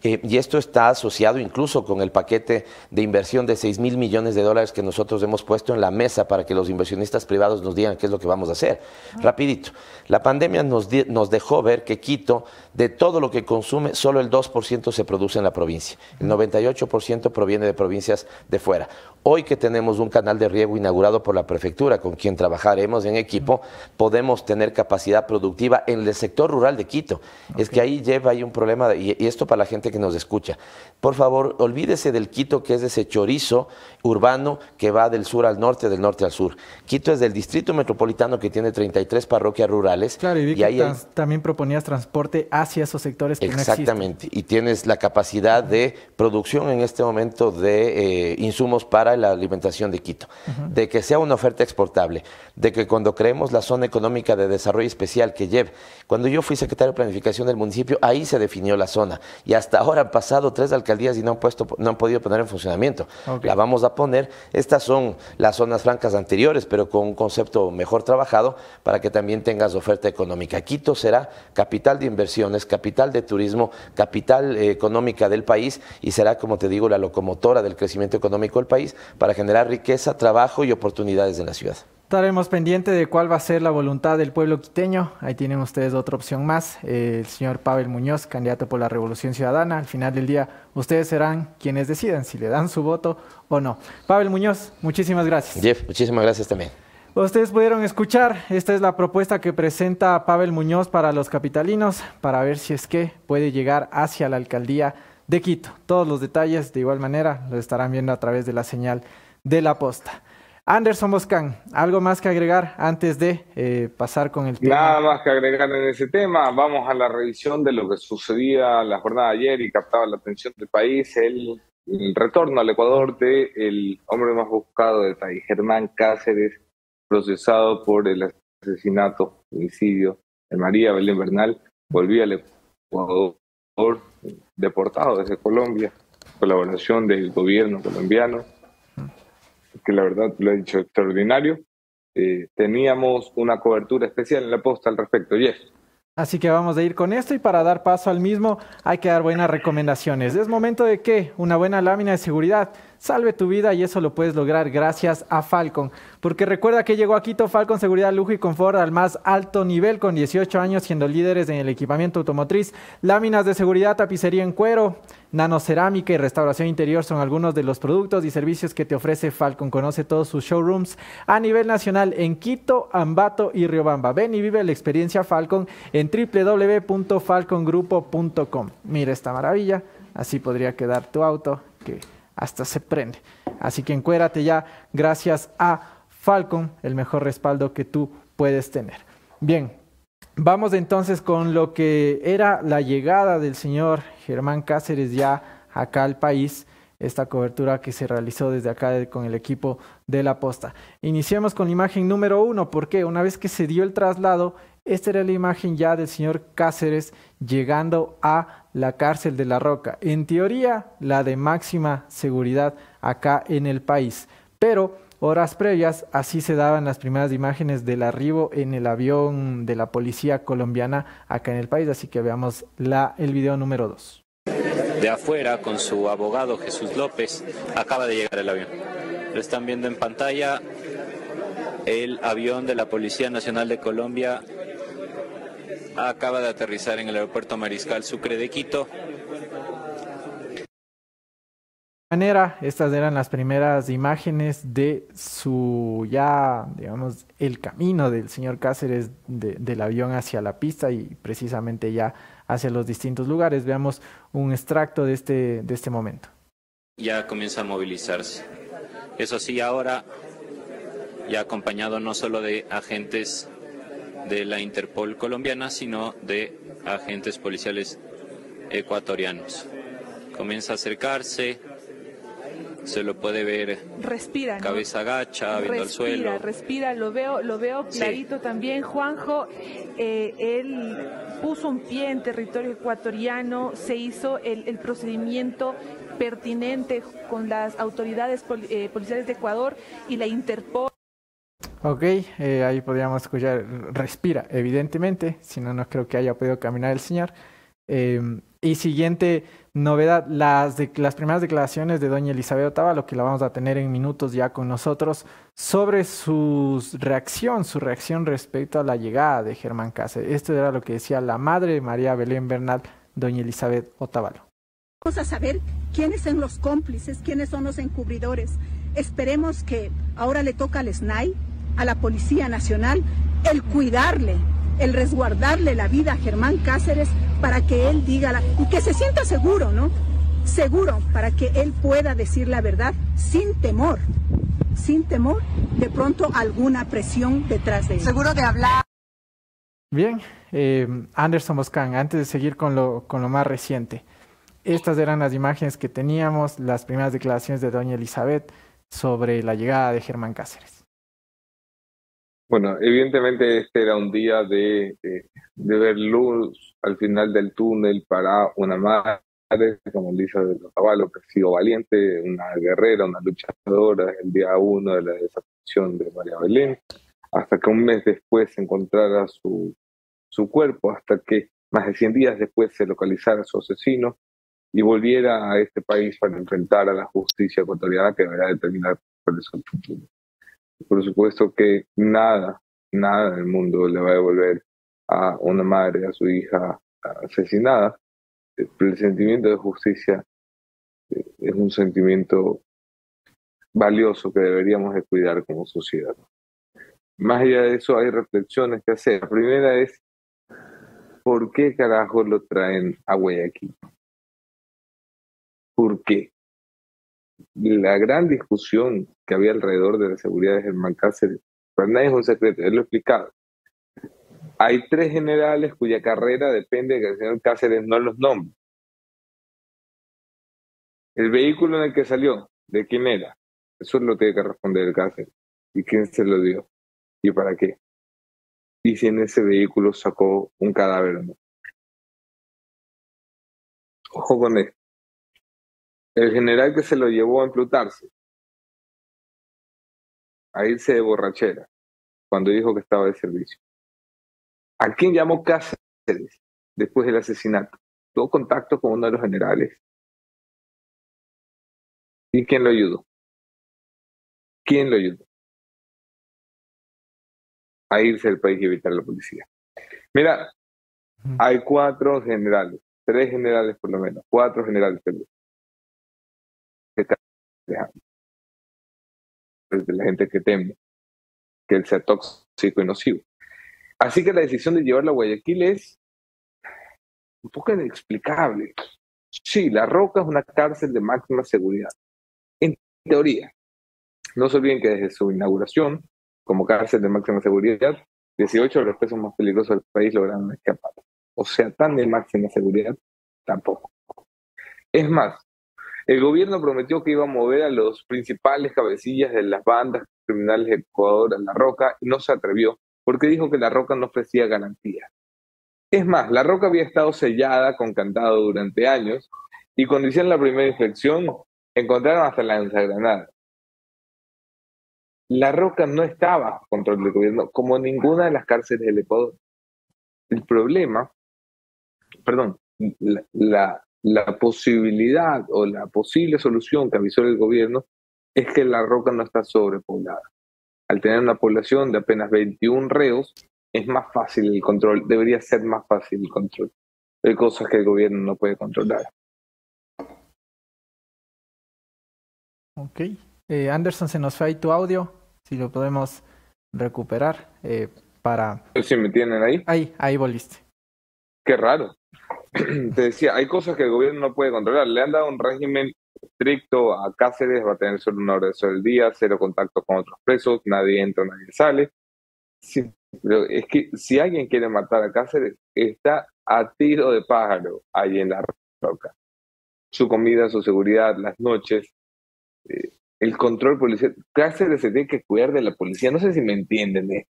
Eh, y esto está asociado incluso con el paquete de inversión de 6 mil millones de dólares que nosotros hemos puesto en la mesa para que los inversionistas privados nos digan qué es lo que vamos a hacer. Rapidito, la pandemia nos, nos dejó ver que Quito, de todo lo que consume, solo el 2% se produce en la provincia. El 98% proviene de provincias de fuera. Hoy que tenemos un canal de riego inaugurado por la prefectura con quien trabajaremos en equipo, podemos tener capacidad productiva en el sector rural de Quito. Es que ahí lleva hay un problema, y, y esto para la gente que nos escucha. Por favor, olvídese del Quito que es ese chorizo urbano que va del sur al norte, del norte al sur. Quito es del distrito metropolitano que tiene 33 parroquias rurales. Claro, y, ahí también proponías transporte hacia esos sectores que Exactamente, y tienes la capacidad de producción en este momento de eh, insumos para la alimentación de Quito, de que sea una oferta exportable, de que cuando creemos la zona económica de desarrollo especial que lleve, cuando yo fui secretario de planificación del municipio, ahí se definió la zona. Y hasta ahora han pasado tres alcaldías y no han, puesto, no han podido poner en funcionamiento. La vamos a poner. Estas son las zonas francas anteriores, pero con un concepto mejor trabajado para que también tengas oferta económica. Quito será capital de inversiones, capital de turismo, capital eh, económica del país y será, como te digo, la locomotora del crecimiento económico del país para generar riqueza, trabajo y oportunidades en la ciudad. Estaremos pendientes de cuál va a ser la voluntad del pueblo quiteño. Ahí tienen ustedes otra opción más. Eh, el señor Pavel Muñoz, candidato por la Revolución Ciudadana. Al final del día, ustedes serán quienes decidan si le dan su voto o no. Pavel Muñoz, muchísimas gracias. Jeff, muchísimas gracias también. Ustedes pudieron escuchar, esta es la propuesta que presenta Pavel Muñoz para los capitalinos, para ver si es que puede llegar hacia la alcaldía de Quito. Todos los detalles, de igual manera, lo estarán viendo a través de la señal de la posta. Anderson Boscan, ¿algo más que agregar antes de eh, pasar con el tema? Nada más que agregar en ese tema. Vamos a la revisión de lo que sucedía la jornada de ayer y captaba la atención del país. El, retorno al Ecuador del el hombre más buscado del país, Germán Cáceres, procesado por el asesinato, homicidio de María Belén Bernal. Volvía al Ecuador deportado desde Colombia, colaboración del gobierno colombiano que la verdad lo he dicho extraordinario. Eh, teníamos una cobertura especial en la posta al respecto. Yes. Así que vamos a ir con esto y para dar paso al mismo hay que dar buenas recomendaciones. Es momento de que una buena lámina de seguridad salve tu vida y eso lo puedes lograr gracias a Falcon. Porque recuerda que llegó a Quito Falcon Seguridad, Lujo y Confort al más alto nivel con 18 años siendo líderes en el equipamiento automotriz, láminas de seguridad, tapicería en cuero, nanocerámica y restauración interior son algunos de los productos y servicios que te ofrece Falcon. Conoce todos sus showrooms a nivel nacional en Quito, Ambato y Riobamba. Ven y vive la experiencia Falcon en www.falcongrupo.com. Mira esta maravilla, así podría quedar tu auto hasta se prende. Así que encuérate ya gracias a Falcon, el mejor respaldo que tú puedes tener. Bien, vamos entonces con lo que era la llegada del señor Germán Cáceres ya acá al país esta cobertura que se realizó desde acá con el equipo de la posta. Iniciemos con la imagen número uno, porque una vez que se dio el traslado, esta era la imagen ya del señor Cáceres llegando a la cárcel de La Roca. En teoría, la de máxima seguridad acá en el país. Pero horas previas, así se daban las primeras imágenes del arribo en el avión de la policía colombiana acá en el país. Así que veamos el video número dos de afuera con su abogado Jesús López. Acaba de llegar el avión. Lo están viendo en pantalla. El avión de la Policía Nacional de Colombia acaba de aterrizar en el aeropuerto Mariscal Sucre de Quito. manera, estas eran las primeras imágenes de su ya, digamos, el camino del señor Cáceres del avión hacia la pista y precisamente ya hacia los distintos lugares. Veamos un extracto de este, de este momento. Ya comienza a movilizarse. Eso sí, ahora ya acompañado no solo de agentes de la Interpol colombiana, sino de agentes policiales ecuatorianos. Comienza a acercarse, se lo puede ver respira cabeza gacha viendo el suelo. respira lo veo lo veo clarito también. Juanjo eh, él puso un pie en territorio ecuatoriano se hizo el, procedimiento pertinente con las autoridades eh, policiales de Ecuador y la Interpol Ok, eh, ahí podríamos escuchar, respira, evidentemente, si no, no creo que haya podido caminar el señor. y siguiente novedad, las, de, las primeras declaraciones de doña Elizabeth Otavalo, que la vamos a tener en minutos ya con nosotros, sobre su reacción, su reacción respecto a la llegada de Germán Cáceres. Esto era lo que decía la madre María Belén Bernal, doña Elizabeth Otavalo. Vamos a saber quiénes son los cómplices, quiénes son los encubridores. Esperemos que ahora le toca al SNAI, a la Policía Nacional, el cuidarle, el resguardarle la vida a Germán Cáceres para que él diga la, y que se sienta seguro, ¿no? Seguro para que él pueda decir la verdad sin temor, sin temor de pronto alguna presión detrás de él. Seguro de hablar. Bien, eh, Anderson Boscan, antes de seguir con lo, con lo más reciente, estas eran las imágenes que teníamos, las primeras declaraciones de doña Elizabeth sobre la llegada de Germán Cáceres. Bueno, evidentemente este era un día de, de, ver luz al final del túnel para una madre, como dice de los Caballos, que ha sido valiente, una guerrera, una luchadora el día uno de la desaparición de María Belén, hasta que un mes después se encontrara su, su cuerpo, hasta que más de 100 días después se localizara su asesino y volviera a este país para enfrentar a la justicia ecuatoriana que deberá determinar cuál es el futuro. Por supuesto que nada, nada en el mundo le va a devolver a una madre, a su hija asesinada. El sentimiento de justicia eh, es un sentimiento valioso que deberíamos de cuidar como sociedad. Más allá de eso hay reflexiones que hacer. La primera es, ¿por qué carajo lo traen a Guayaquil? ¿Por qué? La gran discusión que había alrededor de la seguridad de Germán Cáceres, para nadie es un secreto, él lo ha explicado. Hay tres generales cuya carrera depende de que el señor Cáceres no los nombre. El vehículo en el que salió, ¿de quién era? Eso lo tiene que responder el Cáceres. ¿Y quién se lo dio? ¿Y para qué? Y si en ese vehículo sacó un cadáver no. Ojo con esto el general que se lo llevó a emplutarse, a irse de borrachera, cuando dijo que estaba de servicio. ¿A quién llamó Cáceres después del asesinato? Tuvo contacto con uno de los generales. ¿Y quién lo ayudó? ¿Quién lo ayudó? A irse del país y evitar la policía. Mira, hay cuatro generales, tres generales por lo menos, cuatro generales de la gente que teme que él sea tóxico y nocivo. Así que la decisión de llevarlo a Guayaquil es un poco inexplicable. Sí, La Roca es una cárcel de máxima seguridad. En teoría, no se olviden que desde su inauguración como cárcel de máxima seguridad, 18 de los presos más peligrosos del país lograron escapar. O sea, tan de máxima seguridad, tampoco. Es más, el gobierno prometió que iba a mover a los principales cabecillas de las bandas criminales de Ecuador a La Roca y no se atrevió porque dijo que La Roca no ofrecía garantías. Es más, La Roca había estado sellada con candado durante años y cuando hicieron la primera inspección encontraron hasta lanzagranadas. La Roca no estaba bajo control del gobierno como ninguna de las cárceles del Ecuador. El problema, perdón, la, la posibilidad o la posible solución que avisó el gobierno es que La Roca no está sobrepoblada al tener una población de apenas 21 reos, es más fácil el control, debería ser más fácil el control. Hay cosas que el gobierno no puede controlar. Ok. Eh, Anderson, se nos fue ahí tu audio, si lo podemos recuperar eh, para... ¿Sí me tienen ahí? Ahí, ahí volviste. Qué raro. [CLEARS THROAT] Te decía, hay cosas que el gobierno no puede controlar. Le han dado un régimen estricto a Cáceres, va a tener solo una hora del día, cero contacto con otros presos, nadie entra, nadie sale. es que si alguien quiere matar a Cáceres, está a tiro de pájaro ahí en la roca. Su comida, su seguridad, las noches, eh, el control policial. Cáceres se tiene que cuidar de la policía. No sé si me entienden. ¿eh?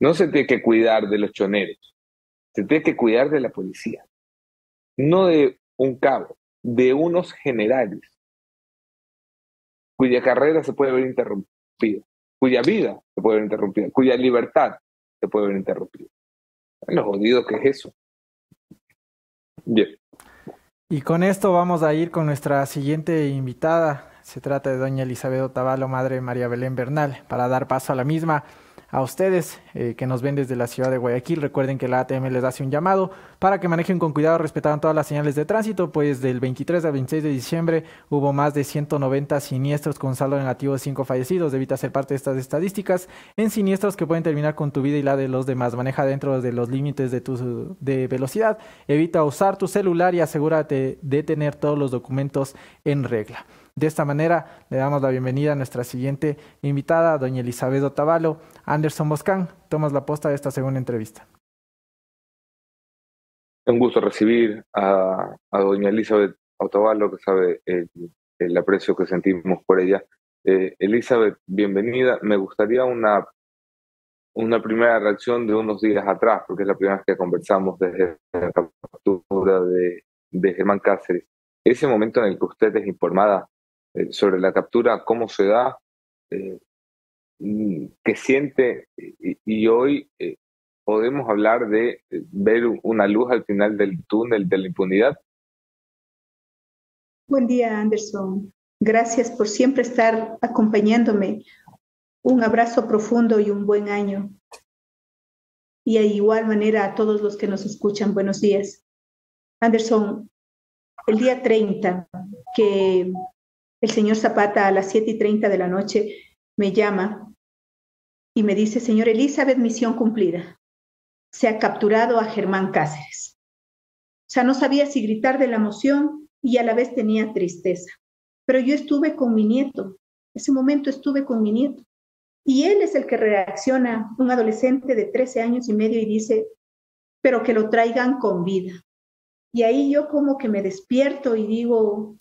No se tiene que cuidar de los choneros. Se tiene que cuidar de la policía. No de un cabo de unos generales cuya carrera se puede ver interrumpida, cuya vida se puede ver interrumpida, cuya libertad se puede ver interrumpida. Lo jodido que es eso. Y con esto vamos a ir con nuestra siguiente invitada. Se trata de doña Elizabeth Otavalo, madre de María Belén Bernal, para dar paso a la misma a ustedes eh, que nos ven desde la ciudad de Guayaquil. Recuerden que la ATM les hace un llamado para que manejen con cuidado, respetando todas las señales de tránsito, pues del 23 al 26 de diciembre hubo más de 190 siniestros con saldo negativo de 5 fallecidos. Evita ser parte de estas estadísticas en siniestros que pueden terminar con tu vida y la de los demás. Maneja dentro de los límites de tu de velocidad. Evita usar tu celular y asegúrate de tener todos los documentos en regla. De esta manera, le damos la bienvenida a nuestra siguiente invitada, doña Elizabeth Otavalo. Anderson Boscán, tomas la posta de esta segunda entrevista. Un gusto recibir a, doña Elizabeth Otavalo, que sabe el, aprecio que sentimos por ella. Eh, Elizabeth, bienvenida. Me gustaría una, una primera reacción de unos días atrás, porque es la primera vez que conversamos desde la captura de, de Germán Cáceres. Ese momento en el que usted es informada eh, sobre la captura, cómo se da, eh, qué siente, y, hoy eh, podemos hablar de ver una luz al final del túnel de la impunidad. Buen día, Anderson. Gracias por siempre estar acompañándome. Un abrazo profundo y un buen año. Y de igual manera a todos los que nos escuchan, buenos días. Anderson, el día 30, que el señor Zapata a las siete y treinta de la noche me llama y me dice, señor Elizabeth, misión cumplida. Se ha capturado a Germán Cáceres. O sea, no sabía si gritar de la emoción y a la vez tenía tristeza. Pero yo estuve con mi nieto. Ese momento estuve con mi nieto. Y él es el que reacciona, un adolescente de 13 años y medio, y dice, pero que lo traigan con vida. Y ahí yo como que me despierto y digo,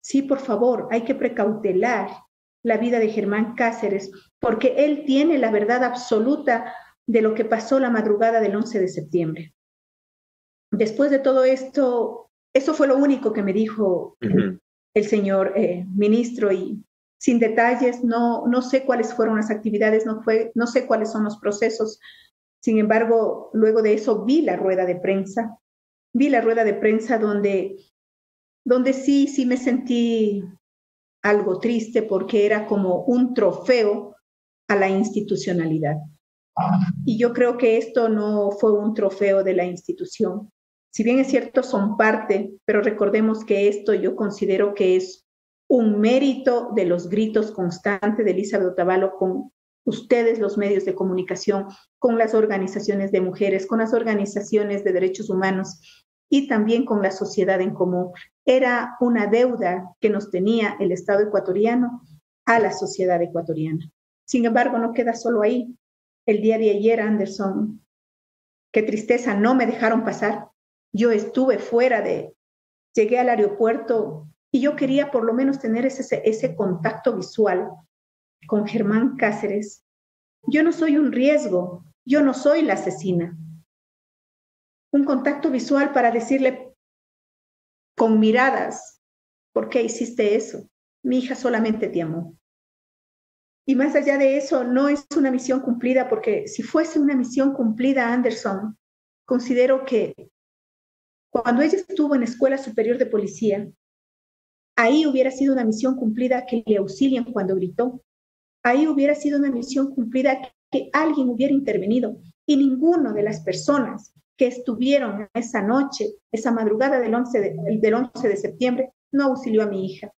sí, por favor, hay que precautelar la vida de Germán Cáceres, porque él tiene la verdad absoluta de lo que pasó la madrugada del 11 de septiembre. Después de todo esto, eso fue lo único que me dijo el señor eh, ministro y sin detalles, no, no sé cuáles fueron las actividades, no, fue, no sé cuáles son los procesos. Sin embargo, luego de eso vi la rueda de prensa, vi la rueda de prensa donde donde sí, sí me sentí algo triste porque era como un trofeo a la institucionalidad. Y yo creo que esto no fue un trofeo de la institución. Si bien es cierto, son parte, pero recordemos que esto yo considero que es un mérito de los gritos constantes de Elizabeth Otavalo con ustedes, los medios de comunicación, con las organizaciones de mujeres, con las organizaciones de derechos humanos y también con la sociedad en común. Era una deuda que nos tenía el Estado ecuatoriano a la sociedad ecuatoriana. Sin embargo, no queda solo ahí. El día de ayer, Anderson, qué tristeza, no me dejaron pasar. Yo estuve fuera de, llegué al aeropuerto y yo quería por lo menos tener ese, ese contacto visual con Germán Cáceres. Yo no soy un riesgo, yo no soy la asesina. Un contacto visual para decirle con miradas, ¿por qué hiciste eso? Mi hija solamente te amó. Y más allá de eso, no es una misión cumplida, porque si fuese una misión cumplida, Anderson, considero que cuando ella estuvo en Escuela Superior de Policía, ahí hubiera sido una misión cumplida que le auxilien cuando gritó. Ahí hubiera sido una misión cumplida que alguien hubiera intervenido. Y ninguno de las personas que estuvieron esa noche, esa madrugada del 11 de, del 11 de septiembre, no auxilió a mi hija.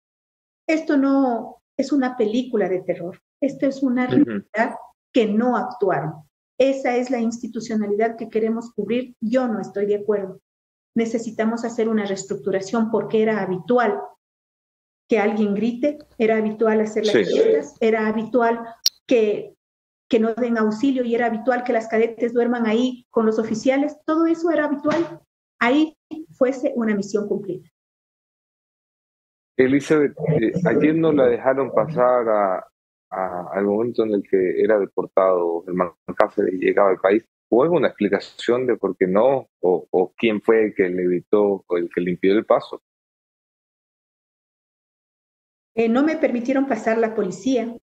Esto no es una película de terror. Esto es una realidad que no actuaron. Esa es la institucionalidad que queremos cubrir. Yo no estoy de acuerdo. Necesitamos hacer una reestructuración porque era habitual que alguien grite, era habitual hacer las fiestas, era habitual que, que no den auxilio y era habitual que las cadetes duerman ahí con los oficiales. Todo eso era habitual. Ahí fuese una misión cumplida. Elizabeth, eh, ayer no la dejaron pasar a, al momento en el que era deportado el Cáceres y llegaba al país. ¿Hubo alguna explicación de por qué no? ¿O, quién fue el que le evitó o el que le impidió el paso? Eh, no me permitieron pasar la policía.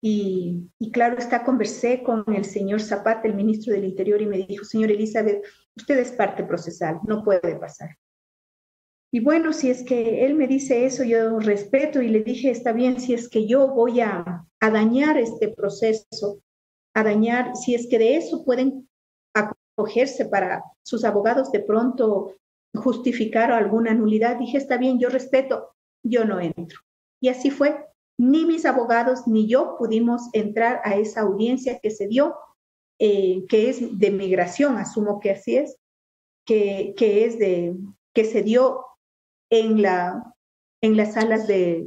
Y, claro está, conversé con el señor Zapata, el ministro del Interior, y me dijo, señor Elizabeth, usted es parte procesal, no puede pasar. Y bueno, si es que él me dice eso, yo respeto y le dije, está bien, si es que yo voy a, dañar este proceso, a dañar, si es que de eso pueden acogerse para sus abogados de pronto justificar alguna nulidad, dije, está bien, yo respeto, yo no entro. Y así fue. Ni mis abogados ni yo pudimos entrar a esa audiencia que se dio, eh, que es de migración, asumo que así es, que, que es de, que se dio en, la, en las salas de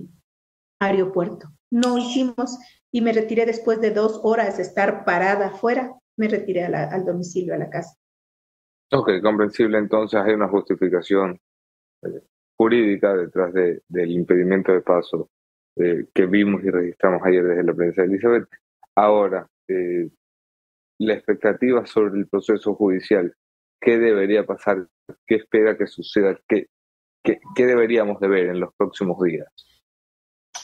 aeropuerto. No hicimos y me retiré después de dos horas de estar parada afuera, me retiré al domicilio, a la casa. Ok, comprensible. Entonces hay una justificación eh, jurídica detrás de, del impedimento de paso eh, que vimos y registramos ayer desde la prensa. Elizabeth, ahora, eh, la expectativa sobre el proceso judicial, ¿qué debería pasar? ¿Qué espera que suceda? ¿Qué, ¿Qué, deberíamos de ver en los próximos días?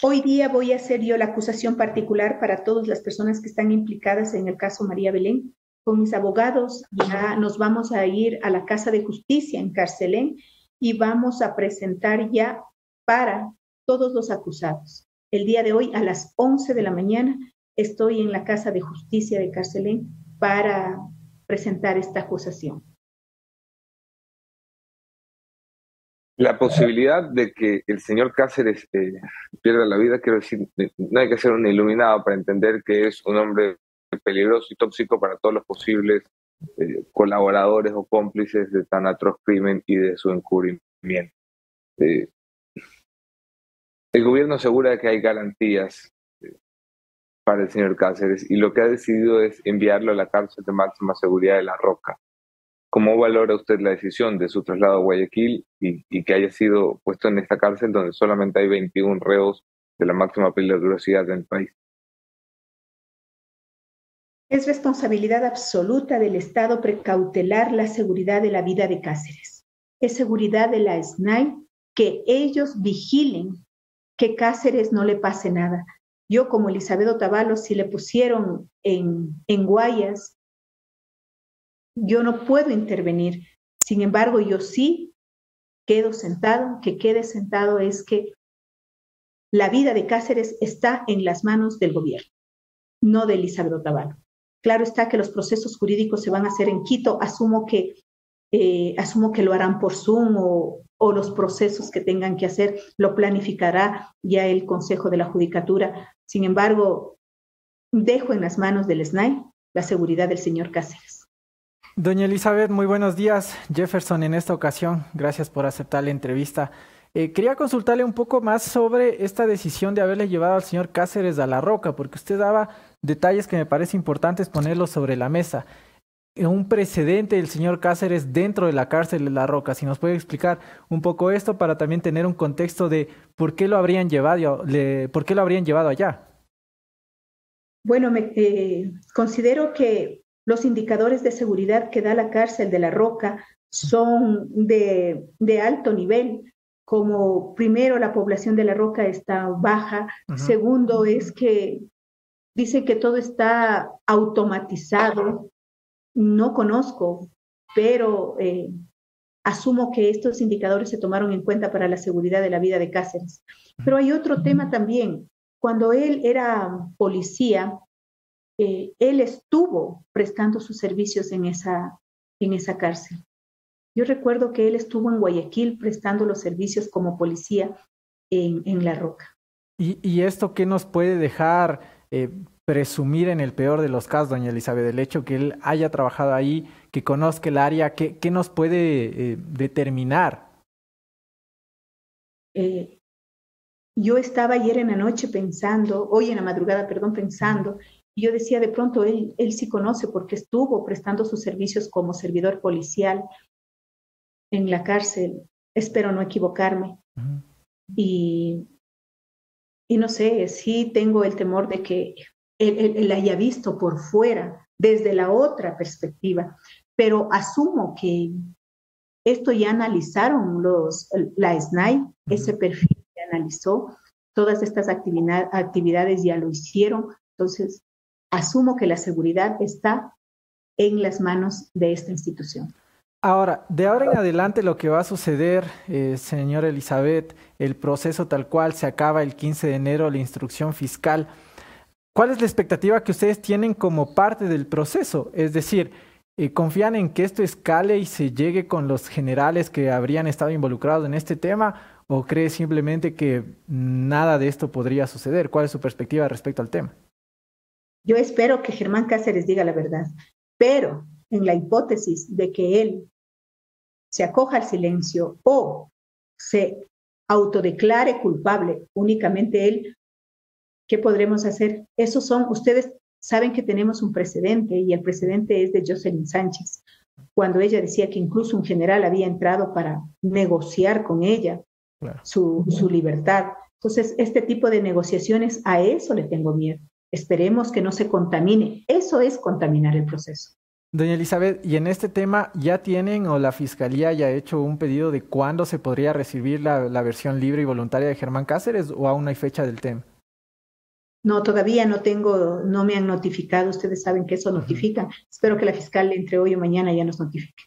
Hoy día voy a hacer yo la acusación particular para todas las personas que están implicadas en el caso María Belén. Con mis abogados ya nos vamos a ir a la Casa de Justicia en Carcelén y vamos a presentar ya para todos los acusados. El día de hoy a las 11 de la mañana estoy en la Casa de Justicia de Carcelén para presentar esta acusación. La posibilidad de que el señor Cáceres eh, pierda la vida, quiero decir, no hay que ser un iluminado para entender que es un hombre peligroso y tóxico para todos los posibles eh, colaboradores o cómplices de tan atroz crimen y de su encubrimiento. Eh, el gobierno asegura que hay garantías para el señor Cáceres y lo que ha decidido es enviarlo a la cárcel de máxima seguridad de La Roca. ¿Cómo valora usted la decisión de su traslado a Guayaquil y, que haya sido puesto en esta cárcel donde solamente hay 21 reos de la máxima peligrosidad del país? Es responsabilidad absoluta del Estado precautelar la seguridad de la vida de Cáceres. Es seguridad de la SNAI que ellos vigilen que Cáceres no le pase nada. Yo como Elizabeth Otavalo, si le pusieron en, en Guayas, yo no puedo intervenir. Sin embargo, yo sí quedo sentado, que quede sentado es que la vida de Cáceres está en las manos del gobierno, no de Elizabeth Otavalo. Claro está que los procesos jurídicos se van a hacer en Quito. Asumo que, eh, asumo que lo harán por Zoom o, o los procesos que tengan que hacer lo planificará ya el Consejo de la Judicatura. Sin embargo, dejo en las manos del SNAI la seguridad del señor Cáceres. Doña Elizabeth, muy buenos días. Jefferson, en esta ocasión, gracias por aceptar la entrevista. Eh, quería consultarle un poco más sobre esta decisión de haberle llevado al señor Cáceres a la roca, porque usted daba detalles que me parece importantes ponerlos sobre la mesa. Un precedente del señor Cáceres dentro de la cárcel de la roca. Si nos puede explicar un poco esto para también tener un contexto de por qué lo habrían llevado, por qué lo habrían llevado allá. Bueno, me, eh, considero que los indicadores de seguridad que da la cárcel de la roca son de, de alto nivel como primero la población de la roca está baja, segundo es que dice que todo está automatizado, no conozco, pero eh, asumo que estos indicadores se tomaron en cuenta para la seguridad de la vida de Cáceres. Pero hay otro tema también. Cuando él era policía, eh, él estuvo prestando sus servicios en esa, en esa cárcel. Yo recuerdo que él estuvo en Guayaquil prestando los servicios como policía en, La Roca. ¿Y, esto qué nos puede dejar eh, presumir en el peor de los casos, doña Elizabeth? El hecho que él haya trabajado ahí, que conozca el área, ¿qué, qué nos puede eh, determinar? Eh, yo estaba ayer en la noche pensando, hoy en la madrugada, perdón, pensando, y yo decía, de pronto él, él sí conoce porque estuvo prestando sus servicios como servidor policial en la cárcel, espero no equivocarme. y, y no sé, sí tengo el temor de que él, haya visto por fuera, desde la otra perspectiva, pero asumo que esto ya analizaron los, la SNAI, ese perfil que analizó, todas estas actividades ya lo hicieron, entonces asumo que la seguridad está en las manos de esta institución. Ahora, de ahora en adelante lo que va a suceder, eh, señora Elizabeth, el proceso tal cual se acaba el 15 de enero, la instrucción fiscal. ¿Cuál es la expectativa que ustedes tienen como parte del proceso? Es decir, eh, ¿confían en que esto escale y se llegue con los generales que habrían estado involucrados en este tema? ¿O cree simplemente que nada de esto podría suceder? ¿Cuál es su perspectiva respecto al tema? Yo espero que Germán Cáceres diga la verdad, pero en la hipótesis de que él se acoja al silencio o se autodeclare culpable únicamente él, ¿qué podremos hacer? Esos son, ustedes saben que tenemos un precedente y el precedente es de Jocelyn Sánchez, cuando ella decía que incluso un general había entrado para negociar con ella su, su libertad. Entonces, este tipo de negociaciones, a eso le tengo miedo. Esperemos que no se contamine. Eso es contaminar el proceso. Doña Elizabeth, ¿y en este tema ya tienen o la Fiscalía ya ha hecho un pedido de cuándo se podría recibir la, versión libre y voluntaria de Germán Cáceres o aún no hay fecha del tema? No, todavía no tengo, no me han notificado. Ustedes saben que eso notifica. Espero que la fiscal entre hoy o mañana ya nos notifique.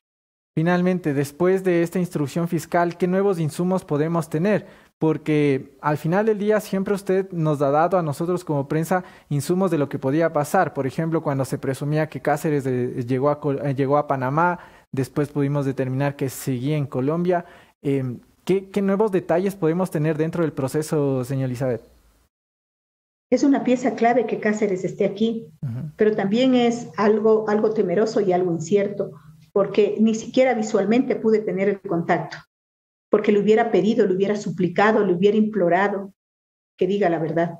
Finalmente, después de esta instrucción fiscal, ¿qué nuevos insumos podemos tener? Porque al final del día siempre usted nos ha dado a nosotros como prensa insumos de lo que podía pasar. Por ejemplo, cuando se presumía que Cáceres llegó, a, eh, llegó a Panamá, después pudimos determinar que seguía en Colombia. Em, ¿qué, nuevos detalles podemos tener dentro del proceso, señor Elizabeth? Es una pieza clave que Cáceres esté aquí, pero también es algo, algo temeroso y algo incierto porque ni siquiera visualmente pude tener el contacto, porque le hubiera pedido, le hubiera suplicado, le hubiera implorado que diga la verdad.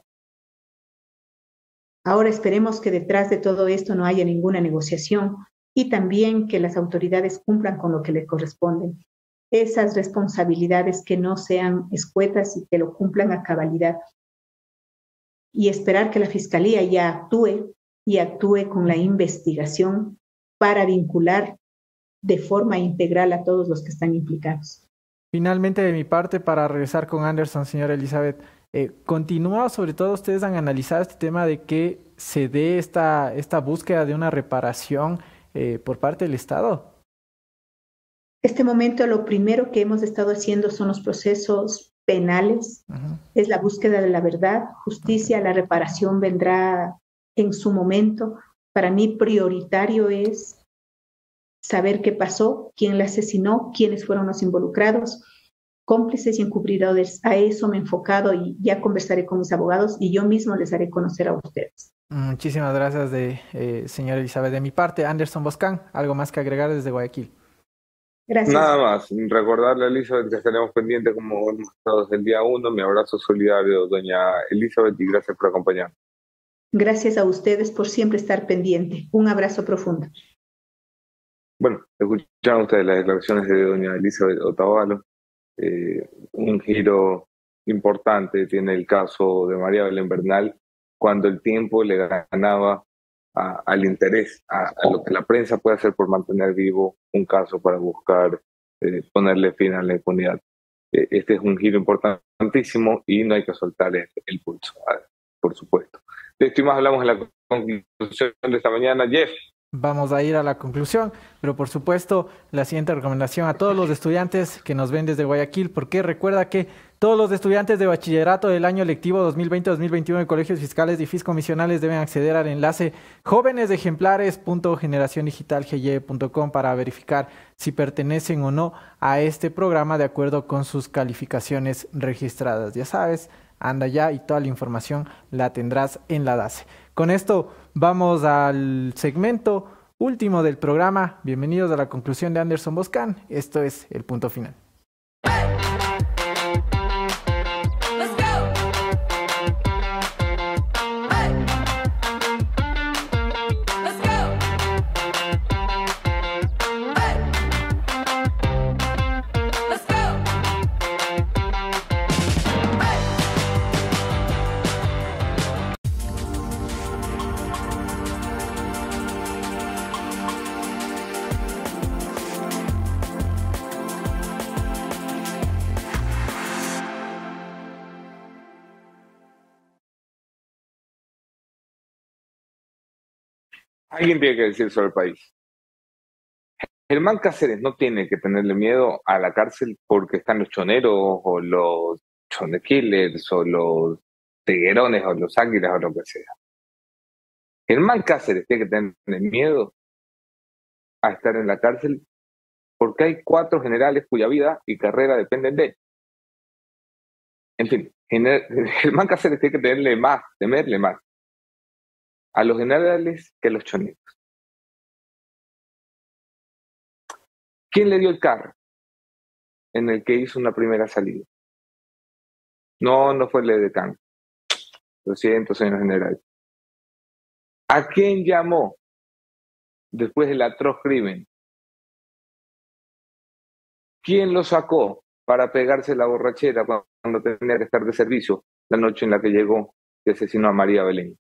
Ahora esperemos que detrás de todo esto no haya ninguna negociación y también que las autoridades cumplan con lo que le corresponden. Esas responsabilidades que no sean escuetas y que lo cumplan a cabalidad. Y esperar que la Fiscalía ya actúe y actúe con la investigación para vincular de forma integral a todos los que están implicados. Finalmente, de mi parte, para regresar con Anderson, señora Elizabeth, eh, continúa, sobre todo ustedes han analizado este tema de que se dé esta, esta búsqueda de una reparación eh, por parte del Estado. Este momento lo primero que hemos estado haciendo son los procesos penales, es la búsqueda de la verdad, justicia, la reparación vendrá en su momento. Para mí prioritario es saber qué pasó, quién la asesinó, quiénes fueron los involucrados, cómplices y encubridores. A eso me he enfocado y ya conversaré con mis abogados y yo mismo les haré conocer a ustedes. Muchísimas gracias, de, eh, señora Elizabeth. De mi parte, Anderson Boscán, ¿algo más que agregar desde Guayaquil? Gracias. Nada más, recordarle a Elizabeth que estaremos pendientes como hemos estado desde el día uno. Mi abrazo solidario, doña Elizabeth, y gracias por acompañarnos. Gracias a ustedes por siempre estar pendiente. Un abrazo profundo. Bueno, escucharon ustedes las declaraciones de doña Elizabeth Otavalo. Eh, un giro importante tiene el caso de María Belén Bernal cuando el tiempo le ganaba al interés, a, lo que la prensa puede hacer por mantener vivo un caso para buscar eh, ponerle fin a la impunidad. Eh, este es un giro importantísimo y no hay que soltar el, pulso, por supuesto. De esto y más hablamos en la conclusión de esta mañana. Jeff. Vamos a ir a la conclusión, pero por supuesto la siguiente recomendación a todos los estudiantes que nos ven desde Guayaquil, porque recuerda que todos los estudiantes de bachillerato del año lectivo 2020-2021 de colegios fiscales y fiscomisionales deben acceder al enlace jóvenesejemplares.generaciondigitalgy.com para verificar si pertenecen o no a este programa de acuerdo con sus calificaciones registradas. Ya sabes, anda ya y toda la información la tendrás en la DACE. Con esto vamos al segmento último del programa. Bienvenidos a la conclusión de Anderson Boscan. Esto es el punto final. Alguien tiene que decir sobre el país. Germán Cáceres no tiene que tenerle miedo a la cárcel porque están los choneros o los chonequillers o los tiguerones o los águilas o lo que sea. Germán Cáceres tiene que tener miedo a estar en la cárcel porque hay cuatro generales cuya vida y carrera dependen de él. En fin, [LAUGHS] Germán Cáceres tiene que tenerle más, temerle más a los generales que a los chonitos. ¿Quién le dio el carro en el que hizo una primera salida? No, no fue el decano. Lo siento, señor general. ¿A quién llamó después del atroz crimen? ¿Quién lo sacó para pegarse la borrachera cuando tenía que estar de servicio la noche en la que llegó y asesinó a María Belén?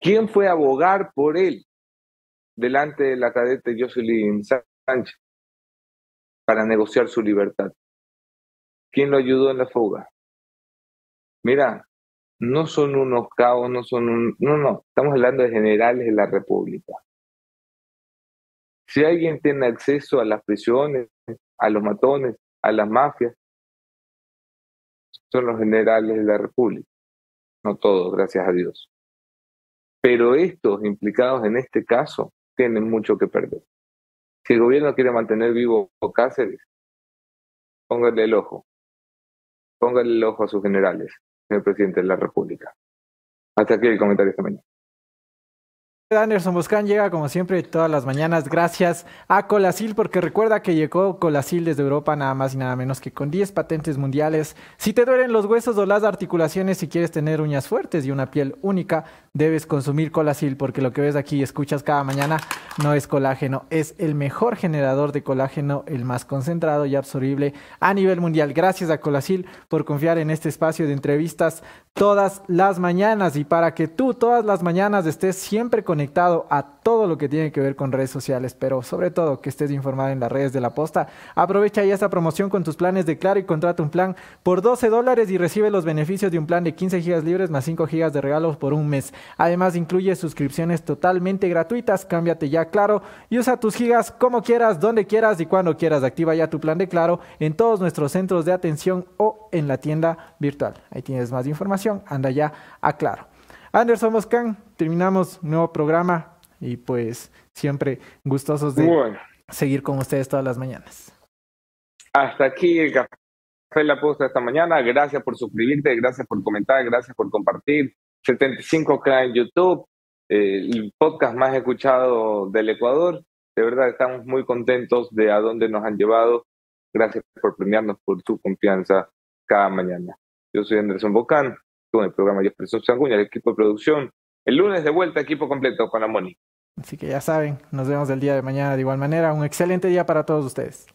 ¿Quién fue a abogar por él delante de la cadete Jocelyn Sánchez para negociar su libertad? ¿Quién lo ayudó en la fuga? Mira, no son unos cabos, no son un... No, no, estamos hablando de generales de la República. Si alguien tiene acceso a las prisiones, a los matones, a las mafias, son los generales de la República. No todos, gracias a Dios. Pero estos implicados en este caso tienen mucho que perder. Si el gobierno quiere mantener vivo Cáceres, póngale el ojo. Póngale el ojo a sus generales, señor presidente de la República. Hasta aquí el comentario esta mañana. Anderson Boscan llega como siempre todas las mañanas gracias a Colasil porque recuerda que llegó Colasil desde Europa nada más y nada menos que con 10 patentes mundiales. Si te duelen los huesos o las articulaciones y quieres tener uñas fuertes y una piel única, debes consumir Colasil porque lo que ves aquí y escuchas cada mañana no es colágeno, es el mejor generador de colágeno, el más concentrado y absorbible a nivel mundial. Gracias a Colasil por confiar en este espacio de entrevistas todas las mañanas y para que tú todas las mañanas estés siempre con conectado a todo lo que tiene que ver con redes sociales, pero sobre todo que estés informado en las redes de la posta. Aprovecha ya esta promoción con tus planes de Claro y contrata un plan por 12 dólares y recibe los beneficios de un plan de 15 gigas libres más 5 gigas de regalos por un mes. Además incluye suscripciones totalmente gratuitas. Cámbiate ya Claro y usa tus gigas como quieras, donde quieras y cuando quieras. Activa ya tu plan de Claro en todos nuestros centros de atención o en la tienda virtual. Ahí tienes más información. Anda ya a Claro. Anderson Moscán, terminamos nuevo programa y pues siempre gustosos de seguir con ustedes todas las mañanas. Hasta aquí el café La Posta esta mañana. Gracias por suscribirte, gracias por comentar, gracias por compartir. 75K en YouTube, eh, el podcast más escuchado del Ecuador. De verdad estamos muy contentos de a dónde nos han llevado. Gracias por premiarnos por tu confianza cada mañana. Yo soy Anderson Bocán, con el programa Jefferson Sanguña, el equipo de producción. El lunes de vuelta, equipo completo con la Moni. Así que ya saben, nos vemos el día de mañana de igual manera. Un excelente día para todos ustedes.